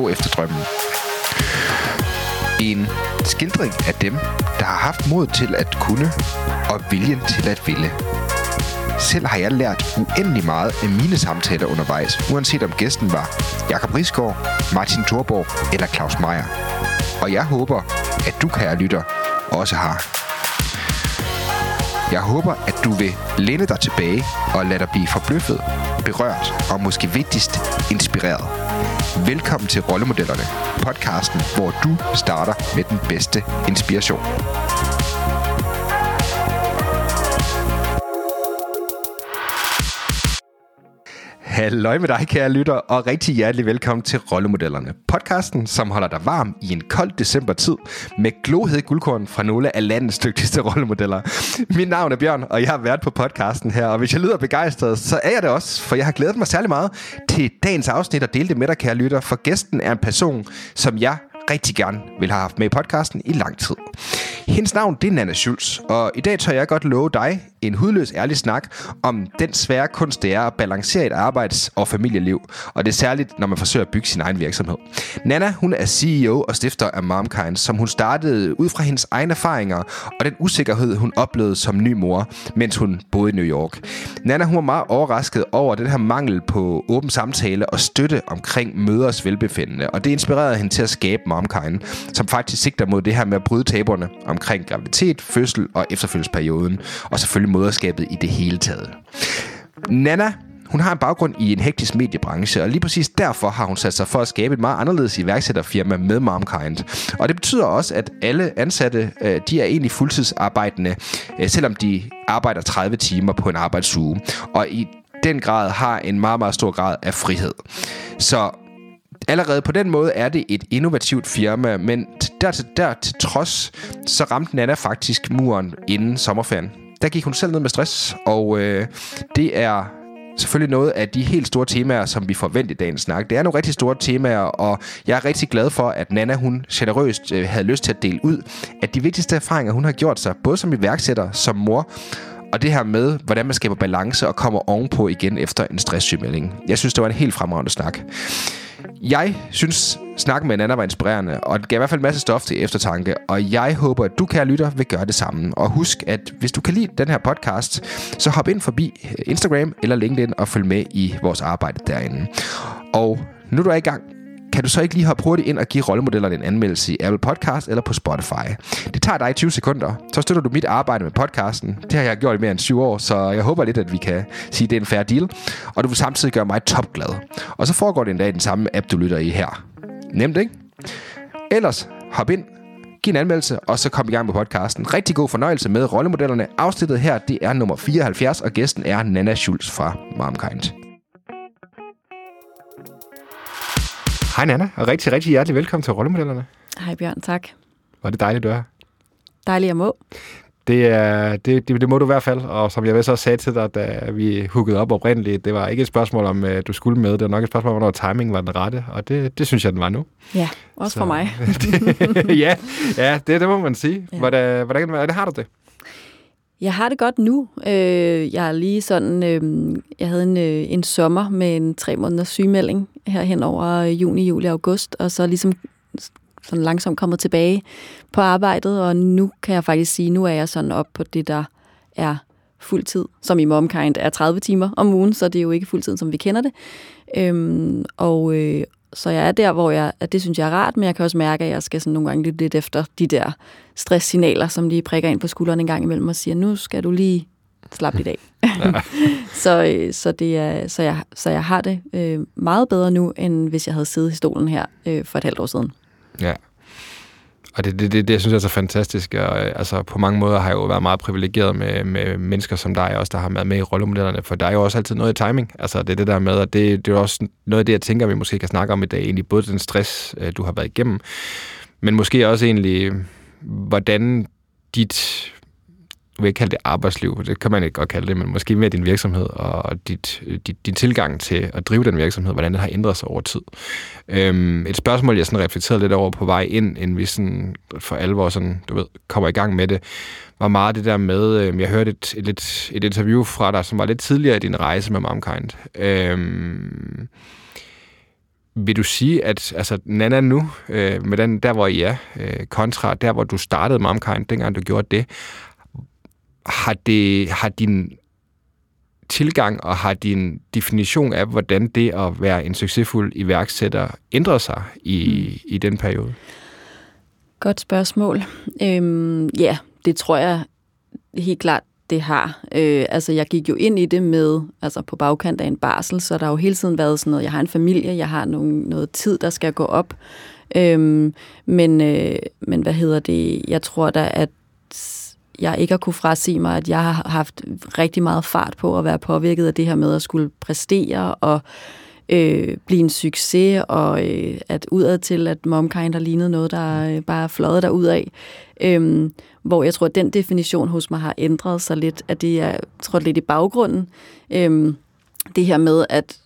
gå efter drømmen. En skildring af dem, der har haft mod til at kunne og viljen til at ville. Selv har jeg lært uendelig meget af mine samtaler undervejs, uanset om gæsten var Jakob Risgaard, Martin Thorborg eller Claus Meier. Og jeg håber, at du, kære lytter, også har. Jeg håber, at du vil læne dig tilbage og lade dig blive forbløffet, berørt og måske vigtigst inspireret. Velkommen til Rollemodellerne, podcasten, hvor du starter med den bedste inspiration. Halløj med dig, kære lytter, og rigtig hjertelig velkommen til Rollemodellerne. Podcasten, som holder dig varm i en kold decembertid med glohed guldkorn fra nogle af landets dygtigste rollemodeller. Mit navn er Bjørn, og jeg har været på podcasten her, og hvis jeg lyder begejstret, så er jeg det også, for jeg har glædet mig særlig meget til dagens afsnit og dele det med dig, kære lytter, for gæsten er en person, som jeg rigtig gerne vil have haft med i podcasten i lang tid. Hendes navn det er Nana Schulz, og i dag tør jeg godt love dig en hudløs ærlig snak om den svære kunst, det er at balancere et arbejds- og familieliv, og det er særligt, når man forsøger at bygge sin egen virksomhed. Nana, hun er CEO og stifter af Momkind, som hun startede ud fra hendes egne erfaringer og den usikkerhed, hun oplevede som ny mor, mens hun boede i New York. Nana, hun var meget overrasket over den her mangel på åben samtale og støtte omkring møders velbefindende, og det inspirerede hende til at skabe Momkind, som faktisk sigter mod det her med at bryde taberne omkring graviditet, fødsel og efterfølgelsesperioden, og selvfølgelig moderskabet i det hele taget. Nana hun har en baggrund i en hektisk mediebranche, og lige præcis derfor har hun sat sig for at skabe et meget anderledes iværksætterfirma med Momkind. Og det betyder også, at alle ansatte, øh, de er egentlig fuldtidsarbejdende, øh, selvom de arbejder 30 timer på en arbejdsuge. Og i den grad har en meget, meget stor grad af frihed. Så Allerede på den måde er det et innovativt firma, men der til, der til trods, så ramte Nana faktisk muren inden sommerferien. Der gik hun selv ned med stress, og øh, det er selvfølgelig noget af de helt store temaer, som vi forventer i dagens snak. Det er nogle rigtig store temaer, og jeg er rigtig glad for, at Nana hun generøst øh, havde lyst til at dele ud at de vigtigste erfaringer, hun har gjort sig, både som iværksætter, som mor, og det her med, hvordan man skaber balance og kommer ovenpå igen efter en stresssygemelding. Jeg synes, det var en helt fremragende snak. Jeg synes, snakken med Nana var inspirerende, og det gav i hvert fald en masse stof til eftertanke, og jeg håber, at du, kære lytter, vil gøre det samme. Og husk, at hvis du kan lide den her podcast, så hop ind forbi øh, Instagram eller LinkedIn og følg med i vores arbejde derinde. Og nu er du i gang, kan du så ikke lige hoppe hurtigt ind og give rollemodellerne en anmeldelse i Apple Podcast eller på Spotify. Det tager dig 20 sekunder, så støtter du mit arbejde med podcasten. Det har jeg gjort i mere end 7 år, så jeg håber lidt, at vi kan sige, at det er en fair deal. Og du vil samtidig gøre mig topglad. Og så foregår det endda i den samme app, du lytter i her. Nemt, ikke? Ellers, hop ind, giv en anmeldelse, og så kom i gang med podcasten. Rigtig god fornøjelse med rollemodellerne. Afsnittet her, det er nummer 74, og gæsten er Nana Schulz fra Momkind. Hej Nana, og rigtig, rigtig hjertelig velkommen til Rollemodellerne. Hej Bjørn, tak. Var det dejligt, du er Dejligt at må. Det, er, det, det, det må du i hvert fald, og som jeg vist også sagde til dig, da vi huggede op oprindeligt, det var ikke et spørgsmål om, uh, du skulle med, det var nok et spørgsmål om, hvornår timing var den rette, og det, det synes jeg, den var nu. Ja, også Så, for mig. det, ja, ja det, det må man sige. Ja. Hvordan, hvordan, hvordan har du det? Jeg har det godt nu. Øh, jeg er lige sådan, øh, jeg havde en, øh, en sommer med en tre måneders sygemelding her hen over øh, juni, juli og august, og så ligesom sådan langsomt kommet tilbage på arbejdet, og nu kan jeg faktisk sige, nu er jeg sådan op på det, der er fuldtid, som i MomKind er 30 timer om ugen, så det er jo ikke fuldtid, som vi kender det. Øhm, og øh, så jeg er der, hvor jeg, at det synes jeg er rart, men jeg kan også mærke, at jeg skal sådan nogle gange lytte lidt efter de der stresssignaler, som lige prikker ind på skulderen en gang imellem og siger, nu skal du lige slappe i dag. så, øh, så, det er, så, jeg, så jeg har det øh, meget bedre nu, end hvis jeg havde siddet i stolen her øh, for et halvt år siden. Ja og det, det, det, det synes jeg er så fantastisk. Og, øh, altså, på mange måder har jeg jo været meget privilegeret med, med mennesker som dig også, der har været med i rollemodellerne, for der er jo også altid noget i timing. Altså, det er det der med, og det, det er også noget af det, jeg tænker, vi måske kan snakke om i dag, egentlig både den stress, øh, du har været igennem, men måske også egentlig, hvordan dit vil ikke kalde det arbejdsliv, det kan man ikke godt kalde det, men måske mere din virksomhed og dit, dit, din tilgang til at drive den virksomhed, hvordan den har ændret sig over tid. Øhm, et spørgsmål, jeg sådan reflekterede lidt over på vej ind, inden vi sådan for alvor sådan, du ved, kommer i gang med det, var meget det der med, øhm, jeg hørte et, et, et, et interview fra dig, som var lidt tidligere i din rejse med Momkind. Øhm, vil du sige, at altså, Nana nu, øh, med den der, hvor I er, øh, kontra der, hvor du startede Momkind, dengang du gjorde det, har, det, har din tilgang og har din definition af, hvordan det at være en succesfuld iværksætter ændret sig i, mm. i den periode? Godt spørgsmål. Øhm, ja, det tror jeg helt klart, det har. Øh, altså, jeg gik jo ind i det med, altså på bagkant af en barsel, så der har jo hele tiden været sådan noget, jeg har en familie, jeg har nogle, noget tid, der skal gå op. Øhm, men, øh, men hvad hedder det, jeg tror da, at jeg ikke har kunne frasige mig, at jeg har haft rigtig meget fart på at være påvirket af det her med at skulle præstere og øh, blive en succes, og øh, at udad til, at Momkind har lignet noget, der øh, bare er fløjet derud af. Øh, hvor jeg tror, at den definition hos mig har ændret sig lidt, at det er, tror lidt i baggrunden. Øhm, det her med, at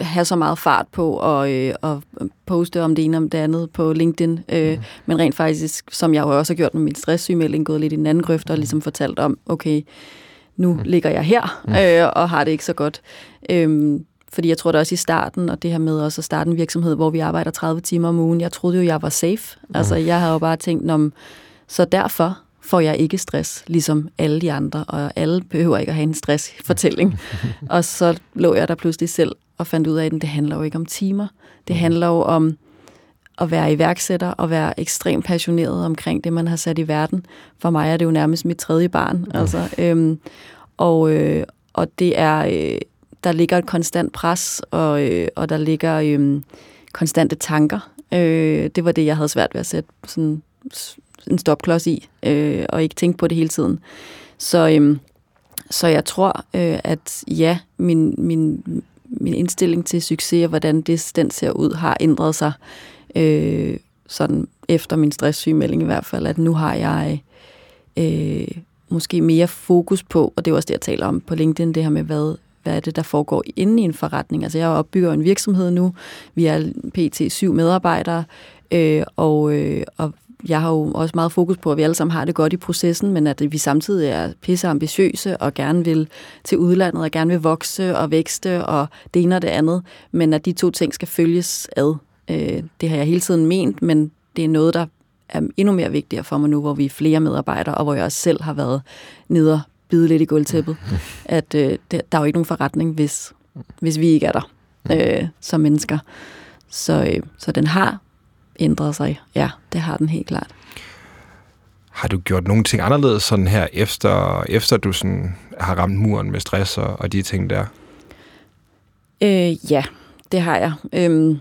have så meget fart på og, øh, og poste om det ene om det andet på LinkedIn. Øh, mm. Men rent faktisk, som jeg jo også har gjort med min stresssygemelding, gået lidt i den anden grøft og ligesom fortalt om, okay, nu mm. ligger jeg her mm. øh, og har det ikke så godt. Øh, fordi jeg tror da også i starten, og det her med også at starte en virksomhed, hvor vi arbejder 30 timer om ugen, jeg troede jo, jeg var safe. Mm. Altså, jeg havde jo bare tænkt, om så derfor får jeg ikke stress, ligesom alle de andre, og alle behøver ikke at have en stressfortælling. og så lå jeg der pludselig selv og fandt ud af, at det handler jo ikke om timer. Det mm. handler jo om at være iværksætter og være ekstremt passioneret omkring det, man har sat i verden. For mig er det jo nærmest mit tredje barn. Altså, øhm, og, øh, og det er, øh, der ligger et konstant pres, og, øh, og der ligger øh, konstante tanker. Øh, det var det, jeg havde svært ved at sætte sådan en stopklods i, øh, og ikke tænke på det hele tiden. Så, øh, så jeg tror, øh, at ja, min, min, min indstilling til succes og hvordan det, den ser ud, har ændret sig. Øh, sådan efter min stresssygemelding i hvert fald, at nu har jeg øh, måske mere fokus på, og det er også det, jeg taler om på LinkedIn, det her med, hvad, hvad er det, der foregår inde i en forretning. Altså jeg opbygger en virksomhed nu, vi er pt. syv medarbejdere, øh, og, øh, og jeg har jo også meget fokus på, at vi alle sammen har det godt i processen, men at vi samtidig er pisse ambitiøse og gerne vil til udlandet og gerne vil vokse og vækste og det ene og det andet, men at de to ting skal følges ad. Øh, det har jeg hele tiden ment, men det er noget, der er endnu mere vigtigere for mig nu, hvor vi er flere medarbejdere, og hvor jeg også selv har været nede og bide lidt i gulvtæppet, at øh, der er jo ikke nogen forretning, hvis, hvis vi ikke er der øh, som mennesker. Så, øh, så den har ændret sig. Ja, det har den helt klart. Har du gjort nogle ting anderledes sådan her, efter, efter du sådan har ramt muren med stress og, og de ting der? Øh, ja, det har jeg. Øhm,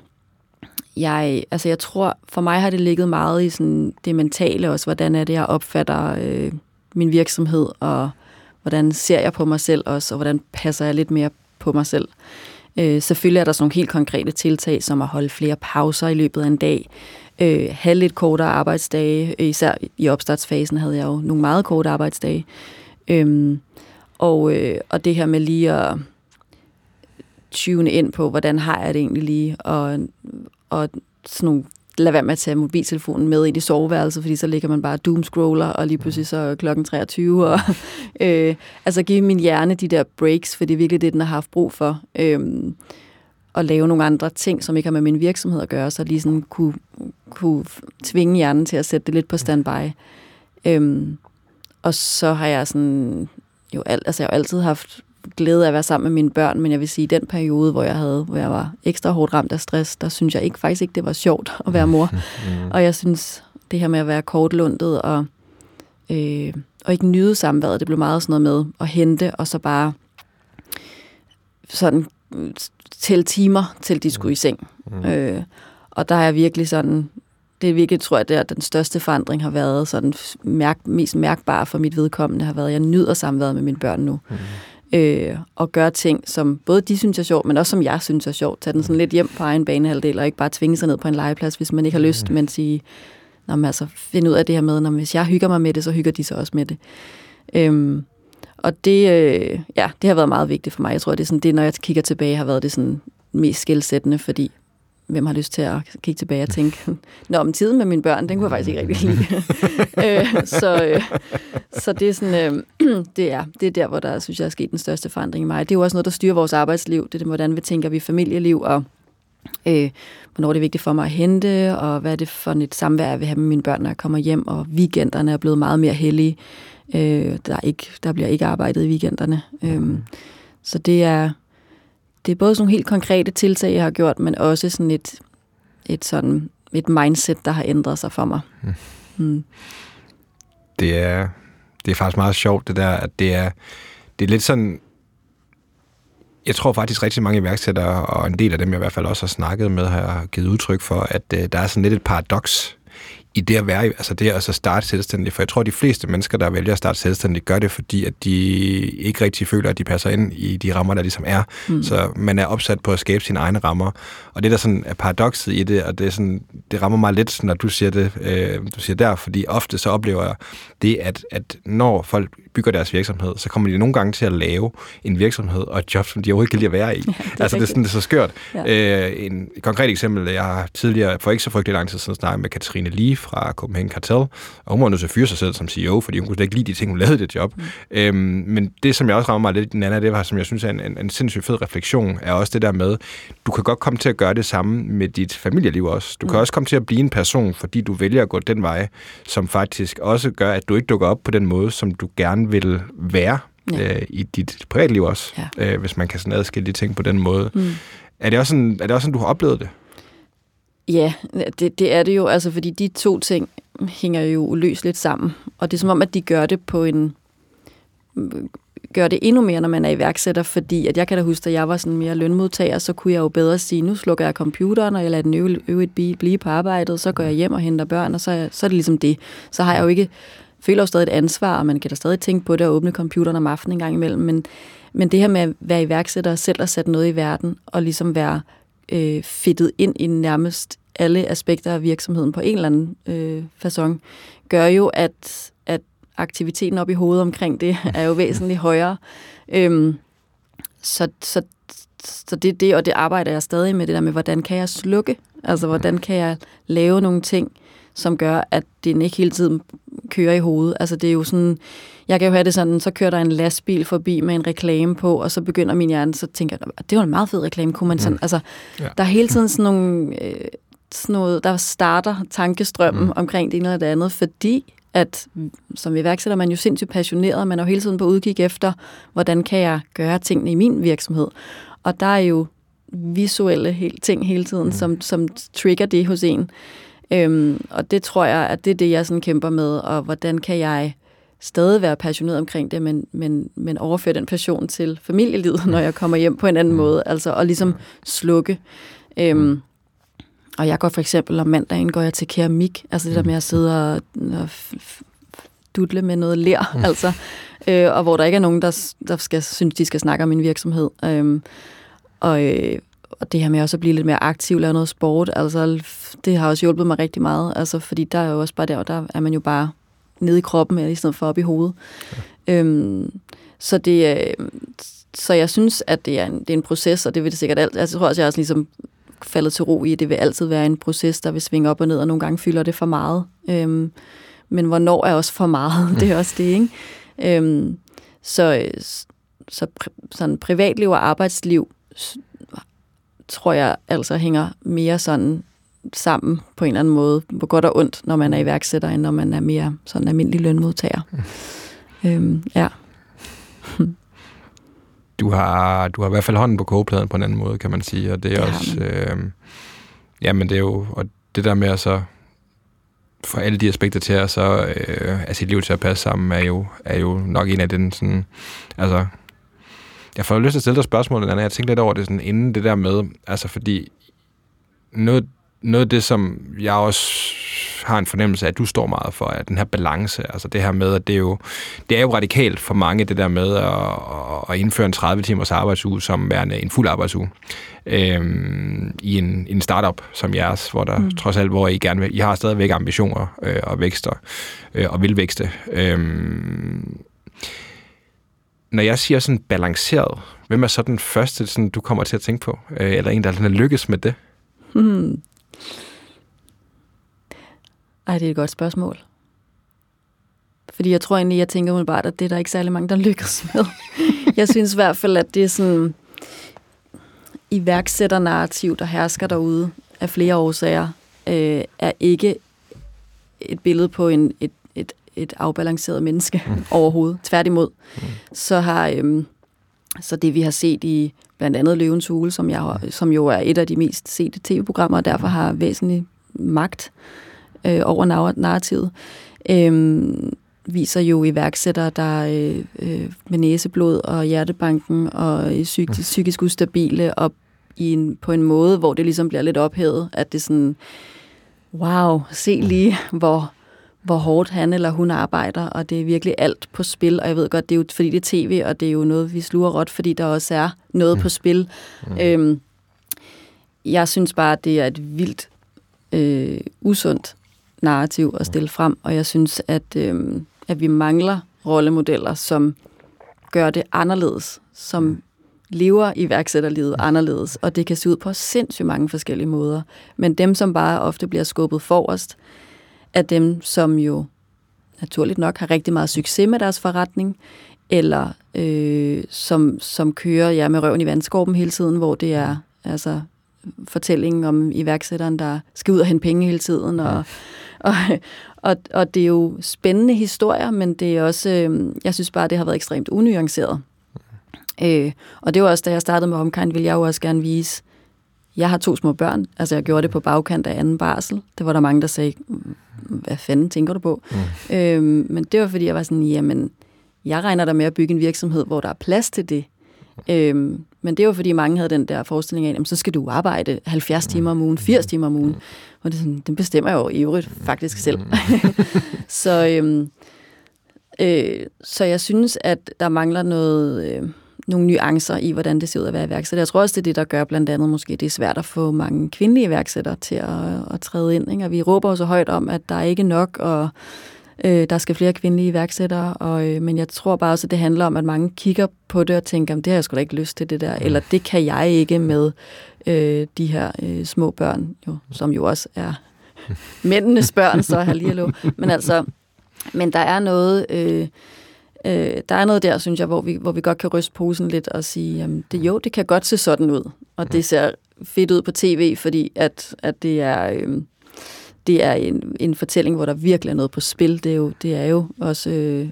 jeg, altså jeg tror, for mig har det ligget meget i sådan det mentale også, hvordan er det, jeg opfatter øh, min virksomhed, og hvordan ser jeg på mig selv også, og hvordan passer jeg lidt mere på mig selv. Øh, selvfølgelig er der sådan nogle helt konkrete tiltag, som at holde flere pauser i løbet af en dag, øh, have lidt kortere arbejdsdage. Øh, især i opstartsfasen havde jeg jo nogle meget korte arbejdsdage. Øhm, og, øh, og det her med lige at tune ind på, hvordan har jeg det egentlig lige, og, og sådan nogle lad være med at tage mobiltelefonen med ind i soveværelset, fordi så ligger man bare doomscroller, og lige pludselig så er klokken 23. Og, øh, altså give min hjerne de der breaks, for det er virkelig det, den har haft brug for. Øh, at lave nogle andre ting, som ikke har med min virksomhed at gøre, så lige sådan kunne, kunne tvinge hjernen til at sætte det lidt på standby. Øh, og så har jeg sådan jo alt, altså jeg har altid haft glæde af at være sammen med mine børn, men jeg vil sige, den periode, hvor jeg, havde, hvor jeg var ekstra hårdt ramt af stress, der synes jeg ikke, faktisk ikke, det var sjovt at være mor. Mm. Og jeg synes, det her med at være kortlundet og, øh, og ikke nyde samværet, det blev meget sådan noget med at hente, og så bare sådan til timer, til de skulle i seng. Mm. Øh, og der er jeg virkelig sådan det er virkelig, tror jeg, det er, den største forandring har været sådan mærk, mest mærkbar for mit vedkommende, har været, at jeg nyder samværet med mine børn nu. Mm. Øh, og gøre ting, som både de synes er sjovt, men også som jeg synes er sjovt. Tag den sådan lidt hjem på egen banehalvdel, og ikke bare tvinge sig ned på en legeplads, hvis man ikke har lyst, mm. men sige, Nå, men altså, finde ud af det her med, når hvis jeg hygger mig med det, så hygger de sig også med det. Øhm, og det, øh, ja, det har været meget vigtigt for mig. Jeg tror, det er sådan, det, når jeg kigger tilbage, har været det sådan mest skældsættende, fordi hvem har lyst til at kigge tilbage og tænke, Nå, om tiden med mine børn, den kunne jeg faktisk ikke rigtig lide. øh, så, øh, så det er sådan, øh, det, er, det er der, hvor der, synes jeg, er sket den største forandring i mig. Det er jo også noget, der styrer vores arbejdsliv. Det er det, hvordan vi tænker vi familieliv, og øh, hvornår det er vigtigt for mig at hente, og hvad er det for et samvær, jeg vil have med mine børn, når jeg kommer hjem, og weekenderne er blevet meget mere hellige. Øh, der, er ikke, der bliver ikke arbejdet i weekenderne. Øh, så det er, det er både sådan nogle helt konkrete tiltag, jeg har gjort, men også sådan et, et, sådan, et mindset, der har ændret sig for mig. Mm. Mm. Det, er, det er faktisk meget sjovt, det der, at det er, det er lidt sådan, jeg tror faktisk rigtig mange iværksættere, og en del af dem jeg i hvert fald også har snakket med, har givet udtryk for, at uh, der er sådan lidt et paradoks i det at være, altså det at så starte selvstændigt. For jeg tror, at de fleste mennesker, der vælger at starte selvstændigt, gør det, fordi at de ikke rigtig føler, at de passer ind i de rammer, der ligesom er. Mm. Så man er opsat på at skabe sine egne rammer. Og det, der sådan er paradokset i det, og det, er sådan, det rammer mig lidt, når du siger det, øh, du siger der, fordi ofte så oplever jeg det, at, at når folk bygger deres virksomhed, så kommer de nogle gange til at lave en virksomhed og et job, som de overhovedet kan lide at være i. Ja, det altså, det er, sådan, det er så skørt. Ja. Øh, en, et konkret eksempel, jeg har tidligere, for ikke så frygtelig lang tid siden, snakket med Katrine Lee fra Copenhagen Cartel, og hun var nødt til at fyre sig selv som CEO, fordi hun kunne slet ikke lide de ting, hun lavede i det job. Mm. Øhm, men det, som jeg også rammer mig lidt den anden, det var, som jeg synes er en, en, en sindssygt fed refleksion, er også det der med, du kan godt komme til at gøre det samme med dit familieliv også. Du mm. kan også komme til at blive en person, fordi du vælger at gå den vej, som faktisk også gør, at du ikke dukker op på den måde, som du gerne vil være ja. øh, i dit privatliv også, ja. øh, hvis man kan sådan adskille de ting på den måde. Mm. Er, det også sådan, er det også sådan, du har oplevet det? Ja, det, det er det jo, altså fordi de to ting hænger jo uløseligt sammen. Og det er som om, at de gør det på en gør det endnu mere, når man er iværksætter, fordi at jeg kan da huske, at jeg var sådan mere lønmodtager, så kunne jeg jo bedre sige, nu slukker jeg computeren, og jeg lader den et blive på arbejdet, så går jeg hjem og henter børn, og så, så er det ligesom det. Så har jeg jo ikke, føler jo stadig et ansvar, og man kan da stadig tænke på det og åbne computeren om aftenen en gang imellem, men, men det her med at være iværksætter og selv at sætte noget i verden, og ligesom være øh, fedtet ind i nærmest alle aspekter af virksomheden på en eller anden øh, façon, gør jo, at, at aktiviteten op i hovedet omkring det er jo væsentligt højere. Øhm, så, så, så det det, og det arbejder jeg stadig med, det der med, hvordan kan jeg slukke? Altså, hvordan kan jeg lave nogle ting, som gør, at det ikke hele tiden kører i hovedet. Altså, det er jo sådan, jeg kan jo have det sådan, så kører der en lastbil forbi med en reklame på, og så begynder min hjerne, så tænker jeg, det var en meget fed reklame, kunne man sådan, mm. altså, ja. der er hele tiden sådan nogle, øh, sådan noget, der starter tankestrømmen mm. omkring det ene eller det andet, fordi at som iværksætter man jo sindssygt passioneret, man er jo hele tiden på udkig efter, hvordan kan jeg gøre tingene i min virksomhed. Og der er jo visuelle ting hele tiden, mm. som, som trigger det hos en. Øhm, og det tror jeg, at det er det, jeg sådan kæmper med, og hvordan kan jeg stadig være passioneret omkring det, men, men, men overføre den passion til familielivet, når jeg kommer hjem på en anden mm. måde, altså og ligesom slukke. Øhm, mm. Og jeg går for eksempel om mandagen går jeg til keramik, altså det der med at sidde og, og dudle med noget ler, mm. altså, øh, og hvor der ikke er nogen, der, der skal, synes, de skal snakke om min virksomhed. Øhm, og, øh, og det her med også at blive lidt mere aktiv, lave noget sport, altså det har også hjulpet mig rigtig meget, altså fordi der er jo også bare der, og der er man jo bare nede i kroppen, i stedet for op i hovedet. Ja. Øhm, så det, øh, så jeg synes, at det er en, det er en proces, og det vil det sikkert alt. Altså, jeg tror også, jeg har ligesom faldet til ro i, at det vil altid være en proces, der vil svinge op og ned, og nogle gange fylder det for meget. Øhm, men hvornår er også for meget? det er også det, ikke? Øhm, så, så sådan privatliv og arbejdsliv tror jeg altså hænger mere sådan sammen på en eller anden måde, hvor godt og ondt, når man er iværksætter, end når man er mere sådan almindelig lønmodtager. Mm. Øhm, ja. du har, du har i hvert fald hånden på kogepladen på en anden måde, kan man sige, og det er ja, også... Øh, ja, men det er jo... Og det der med at så få alle de aspekter til at så øh, at sit liv til at passe sammen, er jo, er jo nok en af den sådan... Altså, jeg får lyst til at stille dig spørgsmål, når jeg tænker lidt over det sådan, inden det der med, altså fordi noget, noget af det, som jeg også har en fornemmelse af, at du står meget for, at den her balance, altså det her med, at det er jo, det er jo radikalt for mange, det der med at, at indføre en 30 timers arbejdsuge som værende en fuld arbejdsuge øhm, i en, en startup som jeres, hvor der mm. trods alt, hvor I gerne vil, I har stadigvæk ambitioner øh, og vækster øh, og vil vækste. Øhm, når jeg siger sådan balanceret, hvem er så den første, sådan, du kommer til at tænke på? Øh, eller en, der har lykkes med det? Hmm. Ej, det er et godt spørgsmål. Fordi jeg tror egentlig, jeg tænker bare, at det er der ikke særlig mange, der lykkes med. jeg synes i hvert fald, at det er sådan iværksætternarrativ, der hersker derude af flere årsager, øh, er ikke et billede på en, et, et, et afbalanceret menneske mm. overhovedet. Tværtimod. Mm. Så har øh, så det vi har set i blandt andet Løvens Hule, som, jeg, som jo er et af de mest sete tv-programmer, og derfor har væsentlig magt øh, over narrativet, øh, viser jo iværksættere, der øh, øh, med næseblod og hjertebanken og psyk, mm. psykisk ustabile og i en, på en måde, hvor det ligesom bliver lidt ophævet, at det sådan, wow, se lige, hvor, hvor hårdt han eller hun arbejder, og det er virkelig alt på spil, og jeg ved godt, det er jo fordi det er tv, og det er jo noget, vi sluger råt, fordi der også er noget mm. på spil. Mm. Øhm, jeg synes bare, at det er et vildt øh, usundt narrativ at stille frem, og jeg synes, at, øh, at vi mangler rollemodeller, som gør det anderledes, som mm. lever iværksætterlivet anderledes, og det kan se ud på sindssygt mange forskellige måder. Men dem, som bare ofte bliver skubbet forrest, er dem, som jo naturligt nok har rigtig meget succes med deres forretning, eller øh, som, som kører ja, med røven i vandskorben hele tiden, hvor det er altså fortællingen om iværksætteren, der skal ud og hente penge hele tiden, og, og, og, og det er jo spændende historier, men det er også, øh, jeg synes bare, det har været ekstremt unuanceret. Øh, og det var også, da jeg startede med Omkind, ville jeg jo også gerne vise, jeg har to små børn, altså jeg gjorde det på bagkant af anden barsel. Det var der mange, der sagde, hvad fanden tænker du på? Mm. Øhm, men det var, fordi jeg var sådan, jamen, jeg regner der med at bygge en virksomhed, hvor der er plads til det. Øhm, men det var, fordi mange havde den der forestilling af, jamen, så skal du arbejde 70 timer om ugen, 80 timer om ugen. Og det sådan, den bestemmer jeg jo i øvrigt faktisk selv. så, øhm, øh, så jeg synes, at der mangler noget... Øh, nogle nuancer i, hvordan det ser ud at være iværksætter. Jeg tror også, det er det, der gør blandt andet måske, det er svært at få mange kvindelige iværksættere til at, at træde ind. Ikke? Og vi råber jo så højt om, at der er ikke nok, og øh, der skal flere kvindelige iværksættere. Og, øh, men jeg tror bare også, at det handler om, at mange kigger på det og tænker, det har jeg sgu da ikke lyst til det der, mm. eller det kan jeg ikke med øh, de her øh, små børn, jo, som jo også er mændenes børn, så hallo. Men altså, men der er noget... Øh, øh, der er noget der, synes jeg, hvor vi, hvor vi godt kan ryste posen lidt og sige, jamen, det, jo, det kan godt se sådan ud, og det ser fedt ud på tv, fordi at, at det er... Øh, det er en, en fortælling, hvor der virkelig er noget på spil. Det er jo, det er jo også øh,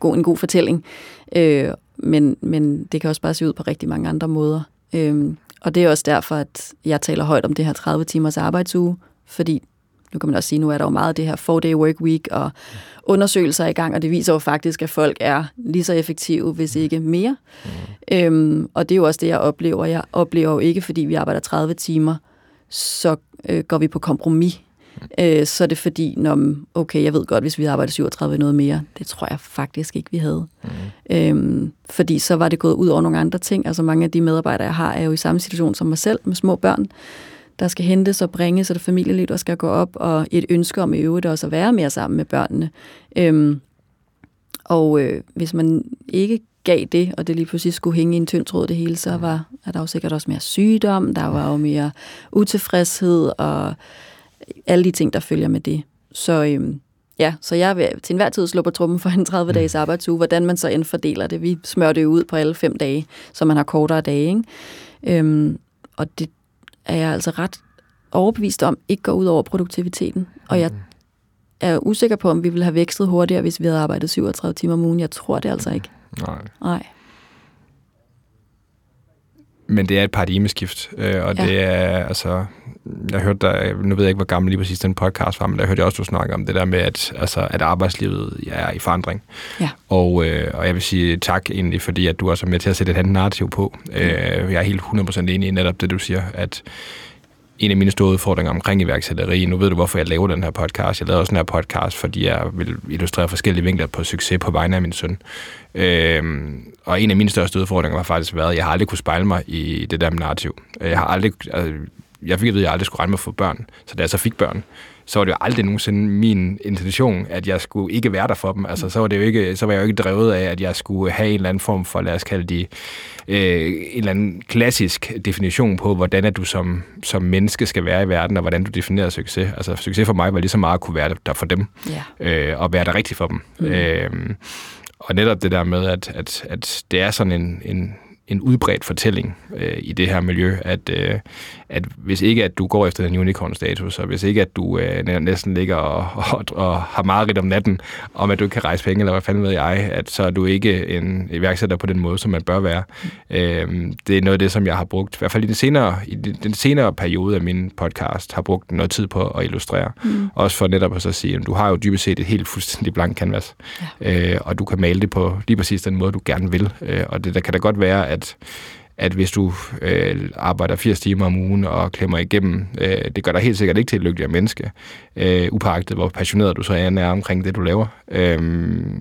god, en god fortælling. Øh, men, men det kan også bare se ud på rigtig mange andre måder. Øh, og det er også derfor, at jeg taler højt om det her 30 timers arbejdsuge, fordi nu kan man også sige, nu er der jo meget af det her 4-day work week, og undersøgelser er i gang, og det viser jo faktisk, at folk er lige så effektive, hvis ikke mere. Mm. Øhm, og det er jo også det, jeg oplever. Jeg oplever jo ikke, fordi vi arbejder 30 timer, så øh, går vi på kompromis. Mm. Øh, så er det fordi, når, okay, jeg ved godt, hvis vi arbejder 37 noget mere, det tror jeg faktisk ikke, vi havde. Mm. Øhm, fordi så var det gået ud over nogle andre ting. Altså mange af de medarbejdere, jeg har, er jo i samme situation som mig selv med små børn der skal hentes og bringes, og det familieliv, der skal gå op, og et ønske om i øvrigt også at være mere sammen med børnene. Øhm, og øh, hvis man ikke gav det, og det lige pludselig skulle hænge i en tynd tråd det hele, så var er der jo sikkert også mere sygdom, der var jo mere utilfredshed, og alle de ting, der følger med det. Så øhm, ja, så jeg vil til enhver tid slå på trummen for en 30-dages mm. arbejdsuge. Hvordan man så end fordeler det. Vi smører det ud på alle fem dage, så man har kortere dage. Ikke? Øhm, og det, er jeg altså ret overbevist om, ikke går ud over produktiviteten. Og jeg er usikker på, om vi ville have vækstet hurtigere, hvis vi havde arbejdet 37 timer om ugen. Jeg tror det altså ikke. Nej. Nej. Men det er et paradigmeskift, øh, og ja. det er, altså, jeg hørte dig, nu ved jeg ikke, hvor gammel lige præcis den podcast var, men der hørte jeg også, du snakke om det der med, at, altså, at arbejdslivet ja, er i forandring. Ja. Og, øh, og jeg vil sige tak egentlig, fordi at du også er med til at sætte et andet narrativ på. Mm. Øh, jeg er helt 100% enig i netop det, du siger, at en af mine store udfordringer omkring iværksætteri. Nu ved du, hvorfor jeg laver den her podcast. Jeg laver også den her podcast, fordi jeg vil illustrere forskellige vinkler på succes på vegne af min søn. Øhm, og en af mine største udfordringer var faktisk været, at jeg har aldrig kunne spejle mig i det der narrativ. Jeg har aldrig... Altså, jeg fik at vide, at jeg aldrig skulle regne med at få børn. Så da jeg så fik børn, så var det jo aldrig nogensinde min intention, at jeg skulle ikke være der for dem. Altså, så var, det jo ikke, så var jeg jo ikke drevet af, at jeg skulle have en eller anden form for, lad os kalde det, øh, en eller anden klassisk definition på, hvordan at du som, som menneske skal være i verden, og hvordan du definerer succes. Altså, succes for mig var lige så meget at kunne være der for dem, ja. øh, og være der rigtigt for dem. Mm. Øh, og netop det der med, at, at, at det er sådan en, en, en udbredt fortælling øh, i det her miljø, at, øh, at hvis ikke at du går efter den unicorn-status, og hvis ikke at du øh, næsten ligger og, og, og har meget om natten, om at du ikke kan rejse penge, eller hvad fanden ved jeg, at så er du ikke en iværksætter på den måde, som man bør være. Øh, det er noget af det, som jeg har brugt, i hvert fald i den senere, i den senere periode af min podcast, har brugt noget tid på at illustrere. Mm. Også for netop at så sige, at du har jo dybest set et helt fuldstændig blank canvas, ja. øh, og du kan male det på lige præcis den måde, du gerne vil. Øh, og det der kan da godt være, at at hvis du øh, arbejder 80 timer om ugen og klemmer igennem, øh, det gør dig helt sikkert ikke til et lykkeligere menneske, øh, upagtet hvor passioneret du så er, er omkring det, du laver. Øh,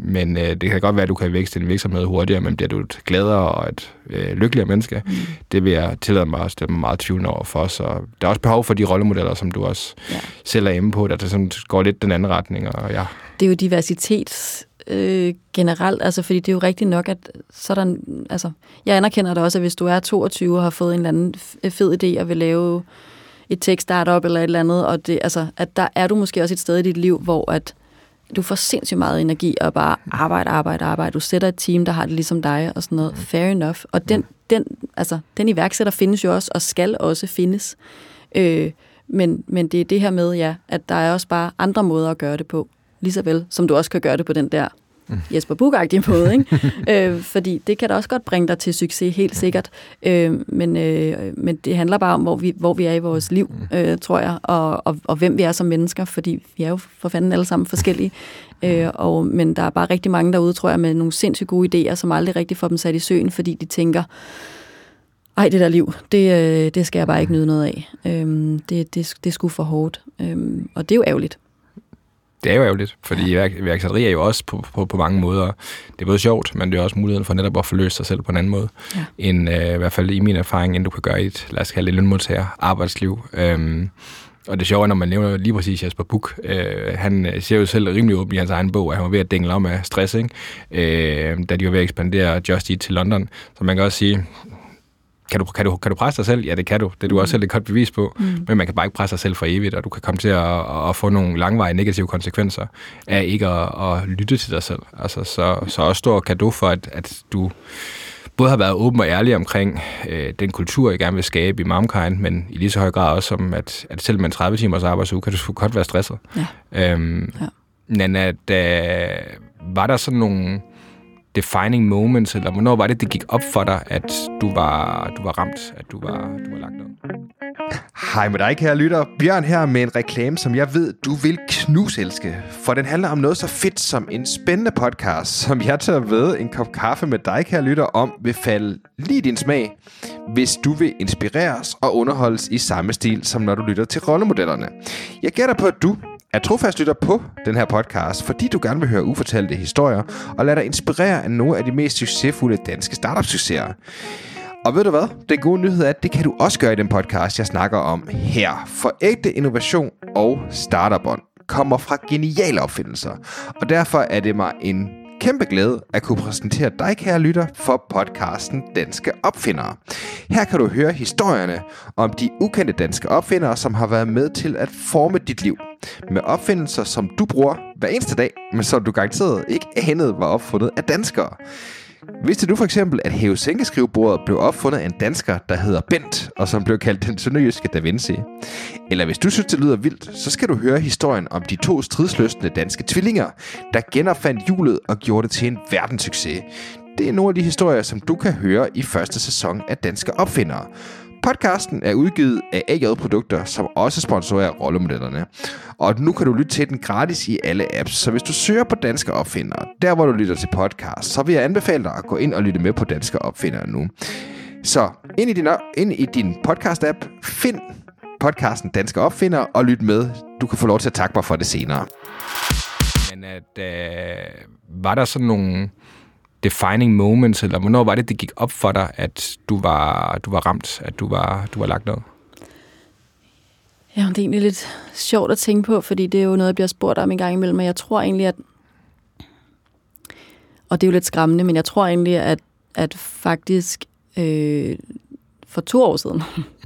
men øh, det kan godt være, at du kan vækste din virksomhed hurtigere, men bliver du et gladere og et øh, lykkeligere menneske, mm. det vil jeg tillade mig at mig meget tvivlende over for. Så der er også behov for de rollemodeller, som du også ja. selv er inde på, der sådan går lidt den anden retning. Og, ja. Det er jo diversitets øh, generelt, altså fordi det er jo rigtigt nok, at sådan, altså, jeg anerkender det også, at hvis du er 22 og har fået en eller anden fed idé og vil lave et tech-startup eller et eller andet, og det, altså, at der er du måske også et sted i dit liv, hvor at du får sindssygt meget energi og bare arbejde, arbejde, arbejde. Du sætter et team, der har det ligesom dig og sådan noget. Mm. Fair enough. Og den, den, altså, den iværksætter findes jo også, og skal også findes. Øh, men, men det er det her med, ja, at der er også bare andre måder at gøre det på lige så vel, som du også kan gøre det på den der mm. Jesper buch måde. Ikke? øh, fordi det kan da også godt bringe dig til succes, helt sikkert. Øh, men, øh, men det handler bare om, hvor vi, hvor vi er i vores liv, mm. øh, tror jeg, og, og, og hvem vi er som mennesker, fordi vi er jo for fanden alle sammen forskellige. Øh, og, men der er bare rigtig mange derude, tror jeg, med nogle sindssygt gode idéer, som aldrig rigtig får dem sat i søen, fordi de tænker, ej, det der liv, det, øh, det skal jeg bare ikke nyde noget af. Øhm, det, det, det er sgu for hårdt. Øhm, og det er jo ærgerligt det er jo ærgerligt, fordi iværksætteri er jo også på, på, på mange måder, det er både sjovt, men det er også muligheden for netop at forløse sig selv på en anden måde, ja. end øh, i hvert fald i min erfaring, end du kan gøre i et, lad os kalde det, lønmodtager arbejdsliv. Øhm, og det sjove er, når man nævner lige præcis Jasper Buch, øh, han øh, ser jo selv rimelig åben i hans egen bog, at han var ved at dingle om af stress, ikke? Øh, da de var ved at ekspandere Just Eat til London. Så man kan også sige, kan du, kan, du, kan du presse dig selv? Ja, det kan du. Det er du mm. også selv et godt bevis på. Mm. Men man kan bare ikke presse sig selv for evigt, og du kan komme til at, at få nogle langvarige negative konsekvenser af ikke at, at lytte til dig selv. Altså, så, så også stor kado for, at, at du både har været åben og ærlig omkring øh, den kultur, jeg gerne vil skabe i Momkind, men i lige så høj grad også om, at, at selv med en 30 timers arbejdsuge, kan du godt være stresset. Ja. Øhm, ja. Men at, øh, var der sådan nogle defining moments, eller hvornår var det, det gik op for dig, at du var, du var ramt, at du var, du var lagt ned? Hej med dig, kære lytter. Bjørn her med en reklame, som jeg ved, du vil knuselske. For den handler om noget så fedt som en spændende podcast, som jeg tager ved en kop kaffe med dig, kære lytter, om vil falde lige din smag, hvis du vil inspireres og underholdes i samme stil, som når du lytter til rollemodellerne. Jeg gætter på, at du er trofast lytter på den her podcast, fordi du gerne vil høre ufortalte historier og lade dig inspirere af nogle af de mest succesfulde danske startup-succeser. Og ved du hvad? Den gode nyhed er, at det kan du også gøre i den podcast, jeg snakker om her. For ægte innovation og startup kommer fra geniale opfindelser. Og derfor er det mig en kæmpe glæde at kunne præsentere dig, kære lytter, for podcasten Danske Opfindere. Her kan du høre historierne om de ukendte danske opfindere, som har været med til at forme dit liv. Med opfindelser, som du bruger hver eneste dag, men som du garanteret ikke anede var opfundet af danskere. Vidste du for eksempel, at hæve-sænke-skrivebordet blev opfundet af en dansker, der hedder Bent, og som blev kaldt den sønderjyske Da Vinci? Eller hvis du synes, det lyder vildt, så skal du høre historien om de to stridsløsende danske tvillinger, der genopfandt hjulet og gjorde det til en verdenssucces. Det er nogle af de historier, som du kan høre i første sæson af Danske Opfindere. Podcasten er udgivet af AJ Produkter, som også sponsorerer rollemodellerne. Og nu kan du lytte til den gratis i alle apps, så hvis du søger på Danske Opfindere, der hvor du lytter til podcast, så vil jeg anbefale dig at gå ind og lytte med på Danske Opfindere nu. Så ind i din, ind i din podcast-app, find podcasten Danske Opfinder og lyt med. Du kan få lov til at takke mig for det senere. Men at, øh, var der sådan nogle defining moments, eller hvornår var det, det gik op for dig, at du var, du var ramt, at du var, du var lagt ned? Ja, det er egentlig lidt sjovt at tænke på, fordi det er jo noget, jeg bliver spurgt om en gang imellem, men jeg tror egentlig, at og det er jo lidt skræmmende, men jeg tror egentlig, at, at faktisk øh, for to år siden,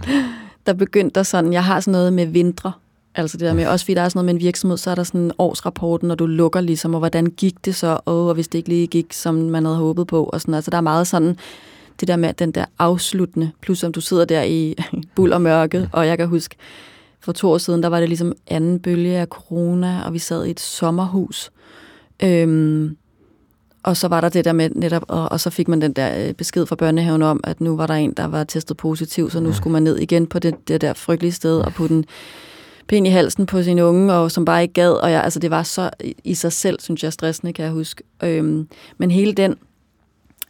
der begyndte der sådan, jeg har sådan noget med vintre, altså det der med, også fordi der er sådan noget med en virksomhed, så er der sådan en årsrapporten, når du lukker ligesom, og hvordan gik det så, og, og hvis det ikke lige gik, som man havde håbet på, og sådan, altså der er meget sådan, det der med den der afsluttende, plus om du sidder der i buld og mørke, og jeg kan huske, for to år siden, der var det ligesom anden bølge af corona, og vi sad i et sommerhus. Øhm, og så var der det der med netop, og, og så fik man den der øh, besked fra børnehaven om, at nu var der en, der var testet positiv, så nu skulle man ned igen på det, det der frygtelige sted og putte en pind i halsen på sin unge, og som bare ikke gad. Og jeg, altså, det var så i sig selv, synes jeg, stressende, kan jeg huske. Øhm, men hele den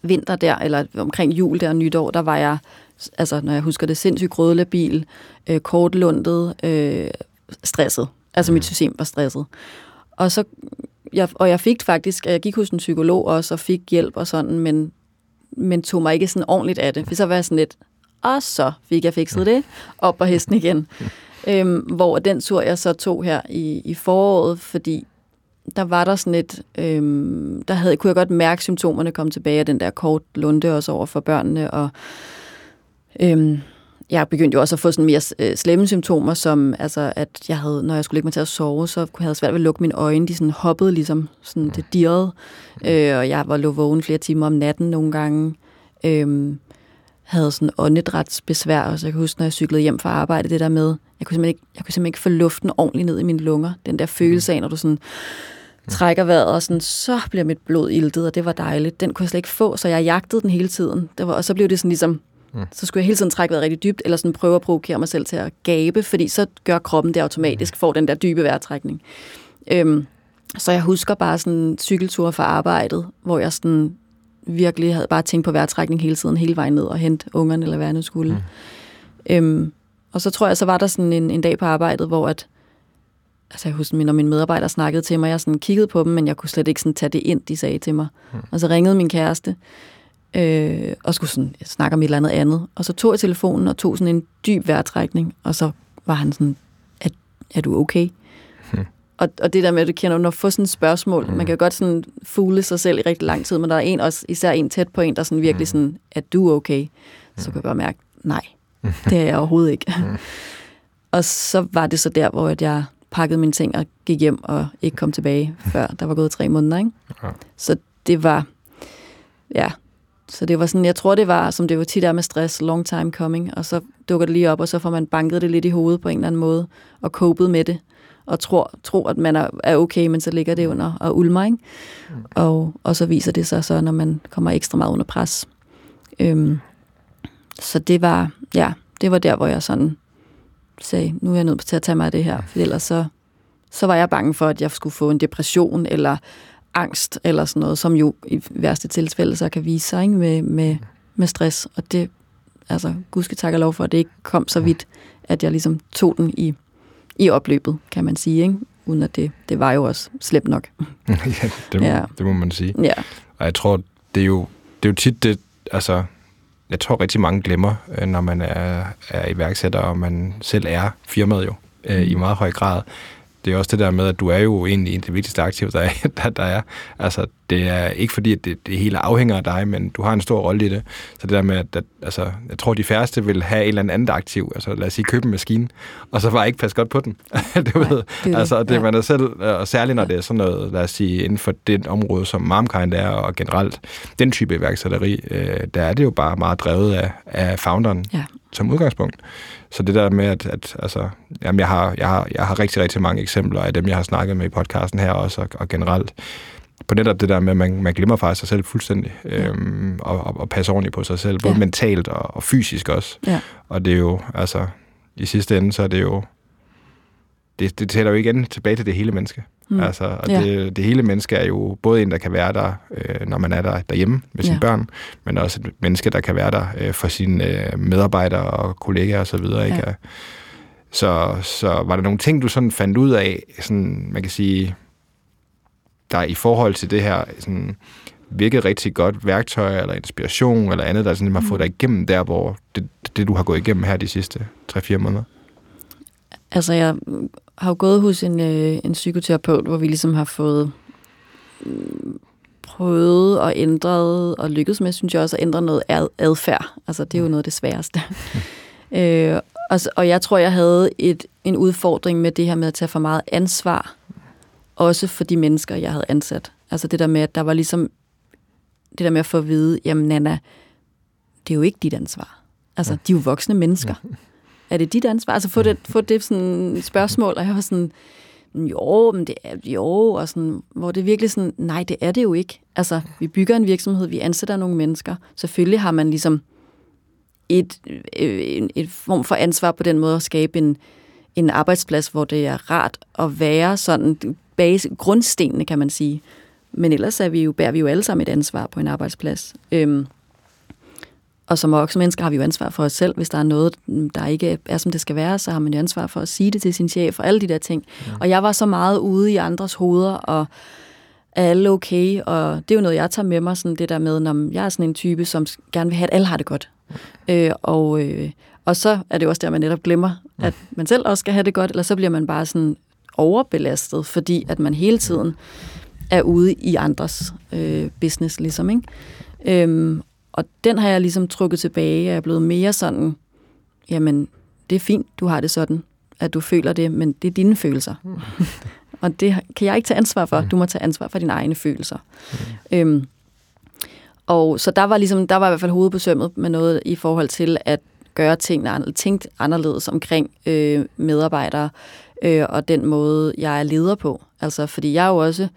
vinter der, eller omkring jul der og nytår, der var jeg, altså når jeg husker det, sindssygt grødlabil, øh, kortlundet, øh, stresset. Altså mit system var stresset. Og så jeg, og jeg fik faktisk, jeg gik hos en psykolog også, og fik hjælp og sådan, men, men tog mig ikke sådan ordentligt af det. For så var jeg sådan lidt, og så fik jeg fikset det, op på hesten igen. øhm, hvor den tur, jeg så tog her i, i foråret, fordi der var der sådan et, øhm, der havde, kunne jeg godt mærke symptomerne komme tilbage den der kort lunde også over for børnene, og øhm, jeg begyndte jo også at få sådan mere øh, slemme symptomer, som altså, at jeg havde, når jeg skulle ligge mig til at sove, så kunne jeg svært ved at lukke mine øjne. De sådan hoppede ligesom, sådan, det dirrede. Øh, og jeg var lå vågen flere timer om natten nogle gange. Øh, havde sådan åndedrætsbesvær, og så jeg kan huske, når jeg cyklede hjem fra arbejde, det der med, jeg kunne simpelthen ikke, jeg kunne simpelthen ikke få luften ordentligt ned i mine lunger. Den der følelse af, når du sådan trækker vejret, og sådan, så bliver mit blod iltet, og det var dejligt. Den kunne jeg slet ikke få, så jeg jagtede den hele tiden. Det var, og så blev det sådan ligesom, Mm. Så skulle jeg hele tiden trække vejret rigtig dybt, eller sådan prøve at provokere mig selv til at gabe, fordi så gør kroppen det automatisk, får den der dybe vejrtrækning. Øhm, så jeg husker bare sådan cykelture fra arbejdet, hvor jeg sådan virkelig havde bare tænkt på vejrtrækning hele tiden, hele vejen ned og hente ungerne, eller hvad jeg nu skulle. Mm. Øhm, og så tror jeg, så var der sådan en, en dag på arbejdet, hvor at, altså jeg husker, når mine medarbejdere snakkede til mig, jeg sådan kiggede på dem, men jeg kunne slet ikke sådan tage det ind, de sagde til mig. Mm. Og så ringede min kæreste, øh, og skulle sådan snakke om et eller andet andet. Og så tog jeg telefonen og tog sådan en dyb vejrtrækning, og så var han sådan, er, er du okay? Og, og det der med, at du kender, når du får sådan et spørgsmål, hmm. man kan jo godt sådan fugle sig selv i rigtig lang tid, men der er en også, især en tæt på en, der sådan virkelig sådan, er du okay? Så kan jeg bare mærke, nej, det er jeg overhovedet ikke. Hmm. og så var det så der, hvor jeg pakkede mine ting og gik hjem og ikke kom tilbage, før der var gået tre måneder. Ikke? Ja. Så det var, ja, så det var sådan, jeg tror det var, som det var tit er med stress, long time coming, og så dukker det lige op, og så får man banket det lidt i hovedet på en eller anden måde, og copet med det, og tror, tror at man er, okay, men så ligger det under og ulmer, ikke? Mm. Og, og så viser det sig så, når man kommer ekstra meget under pres. Øhm, så det var, ja, det var der, hvor jeg sådan sagde, nu er jeg nødt til at tage mig af det her, for ellers så, så var jeg bange for, at jeg skulle få en depression, eller angst eller sådan noget, som jo i værste tilfælde så kan vise sig ikke, med, med, med stress. Og det, altså, gud skal takke lov for, at det ikke kom så vidt, at jeg ligesom tog den i, i opløbet, kan man sige, ikke? uden at det, det var jo også slemt nok. ja, det, må, ja, det må man sige. Ja. Og jeg tror, det er jo, det er jo tit det, altså, jeg tror rigtig mange glemmer, øh, når man er, er iværksætter, og man selv er firmaet jo, øh, i mm. meget høj grad, det er også det der med, at du er jo egentlig det vigtigste aktiv, der er. Der, der er. Altså, det er ikke fordi, at det, det hele afhænger af dig, men du har en stor rolle i det. Så det der med, at, at altså, jeg tror, de færreste vil have et eller andet aktiv. Altså, lad os sige, købe en maskine, og så bare ikke passe godt på den. det ved, det, altså, det ja. man er selv, og særligt når det er sådan noget, lad os sige, inden for det område, som Marmkind er, og generelt den type iværksætteri, øh, der er det jo bare meget drevet af, af founderen ja. Som udgangspunkt. Så det der med, at, at altså, jamen jeg, har, jeg, har, jeg har rigtig, rigtig mange eksempler af dem, jeg har snakket med i podcasten her også, og, og generelt på netop det der med, at man, man glemmer faktisk sig selv fuldstændig, ja. øhm, og, og, og passer ordentligt på sig selv, både ja. mentalt og, og fysisk også. Ja. Og det er jo, altså, i sidste ende, så er det jo, det, det tæller jo igen tilbage til det hele menneske. Mm. Altså, og ja. det, det hele menneske er jo både en, der kan være der, øh, når man er der derhjemme med sine ja. børn, men også et menneske, der kan være der øh, for sine øh, medarbejdere og kollegaer osv. Ja. Ikke? Så, så var der nogle ting, du sådan fandt ud af, sådan, man kan sige, der i forhold til det her, sådan, virket rigtig godt værktøj eller inspiration eller andet, der sådan, har fået dig igennem der, hvor det, det, du har gået igennem her de sidste 3-4 måneder? Altså, jeg har jo gået hos en, øh, en psykoterapeut, hvor vi ligesom har fået mm, prøvet og ændret og lykkedes med, synes jeg også, at ændre noget ad, adfærd. Altså, det er jo noget af det sværeste. øh, og, og jeg tror, jeg havde et, en udfordring med det her med at tage for meget ansvar, også for de mennesker, jeg havde ansat. Altså det der med, at der var ligesom det der med at få at vide, jamen Nana, det er jo ikke dit ansvar. Altså, de er jo voksne mennesker. Er det dit ansvar? Altså, få det, få det sådan spørgsmål, og jeg var sådan, mm, jo, men det er jo, og sådan, hvor det er virkelig sådan, nej, det er det jo ikke. Altså, vi bygger en virksomhed, vi ansætter nogle mennesker. Selvfølgelig har man ligesom et, øh, et, et form for ansvar på den måde at skabe en, en arbejdsplads, hvor det er rart at være sådan base, grundstenene, kan man sige. Men ellers er vi jo, bærer vi jo alle sammen et ansvar på en arbejdsplads. Øhm, og som voksne mennesker har vi jo ansvar for os selv. Hvis der er noget, der ikke er, som det skal være, så har man jo ansvar for at sige det til sin chef og alle de der ting. Ja. Og jeg var så meget ude i andres hoveder, og er alle okay? Og det er jo noget, jeg tager med mig, sådan det der med, når jeg er sådan en type, som gerne vil have, at alle har det godt. Øh, og, øh, og så er det også der, man netop glemmer, at man selv også skal have det godt, eller så bliver man bare sådan overbelastet, fordi at man hele tiden er ude i andres øh, business, ligesom. Ikke? Øhm, og den har jeg ligesom trukket tilbage, og jeg er blevet mere sådan, jamen, det er fint, du har det sådan, at du føler det, men det er dine følelser. Mm. og det kan jeg ikke tage ansvar for. Mm. Du må tage ansvar for dine egne følelser. Mm. Øhm, og så der var ligesom, der var i hvert fald hovedet på sømmet med noget i forhold til at gøre tingene tænkt anderledes omkring øh, medarbejdere øh, og den måde, jeg er leder på. Altså, fordi jeg er jo også,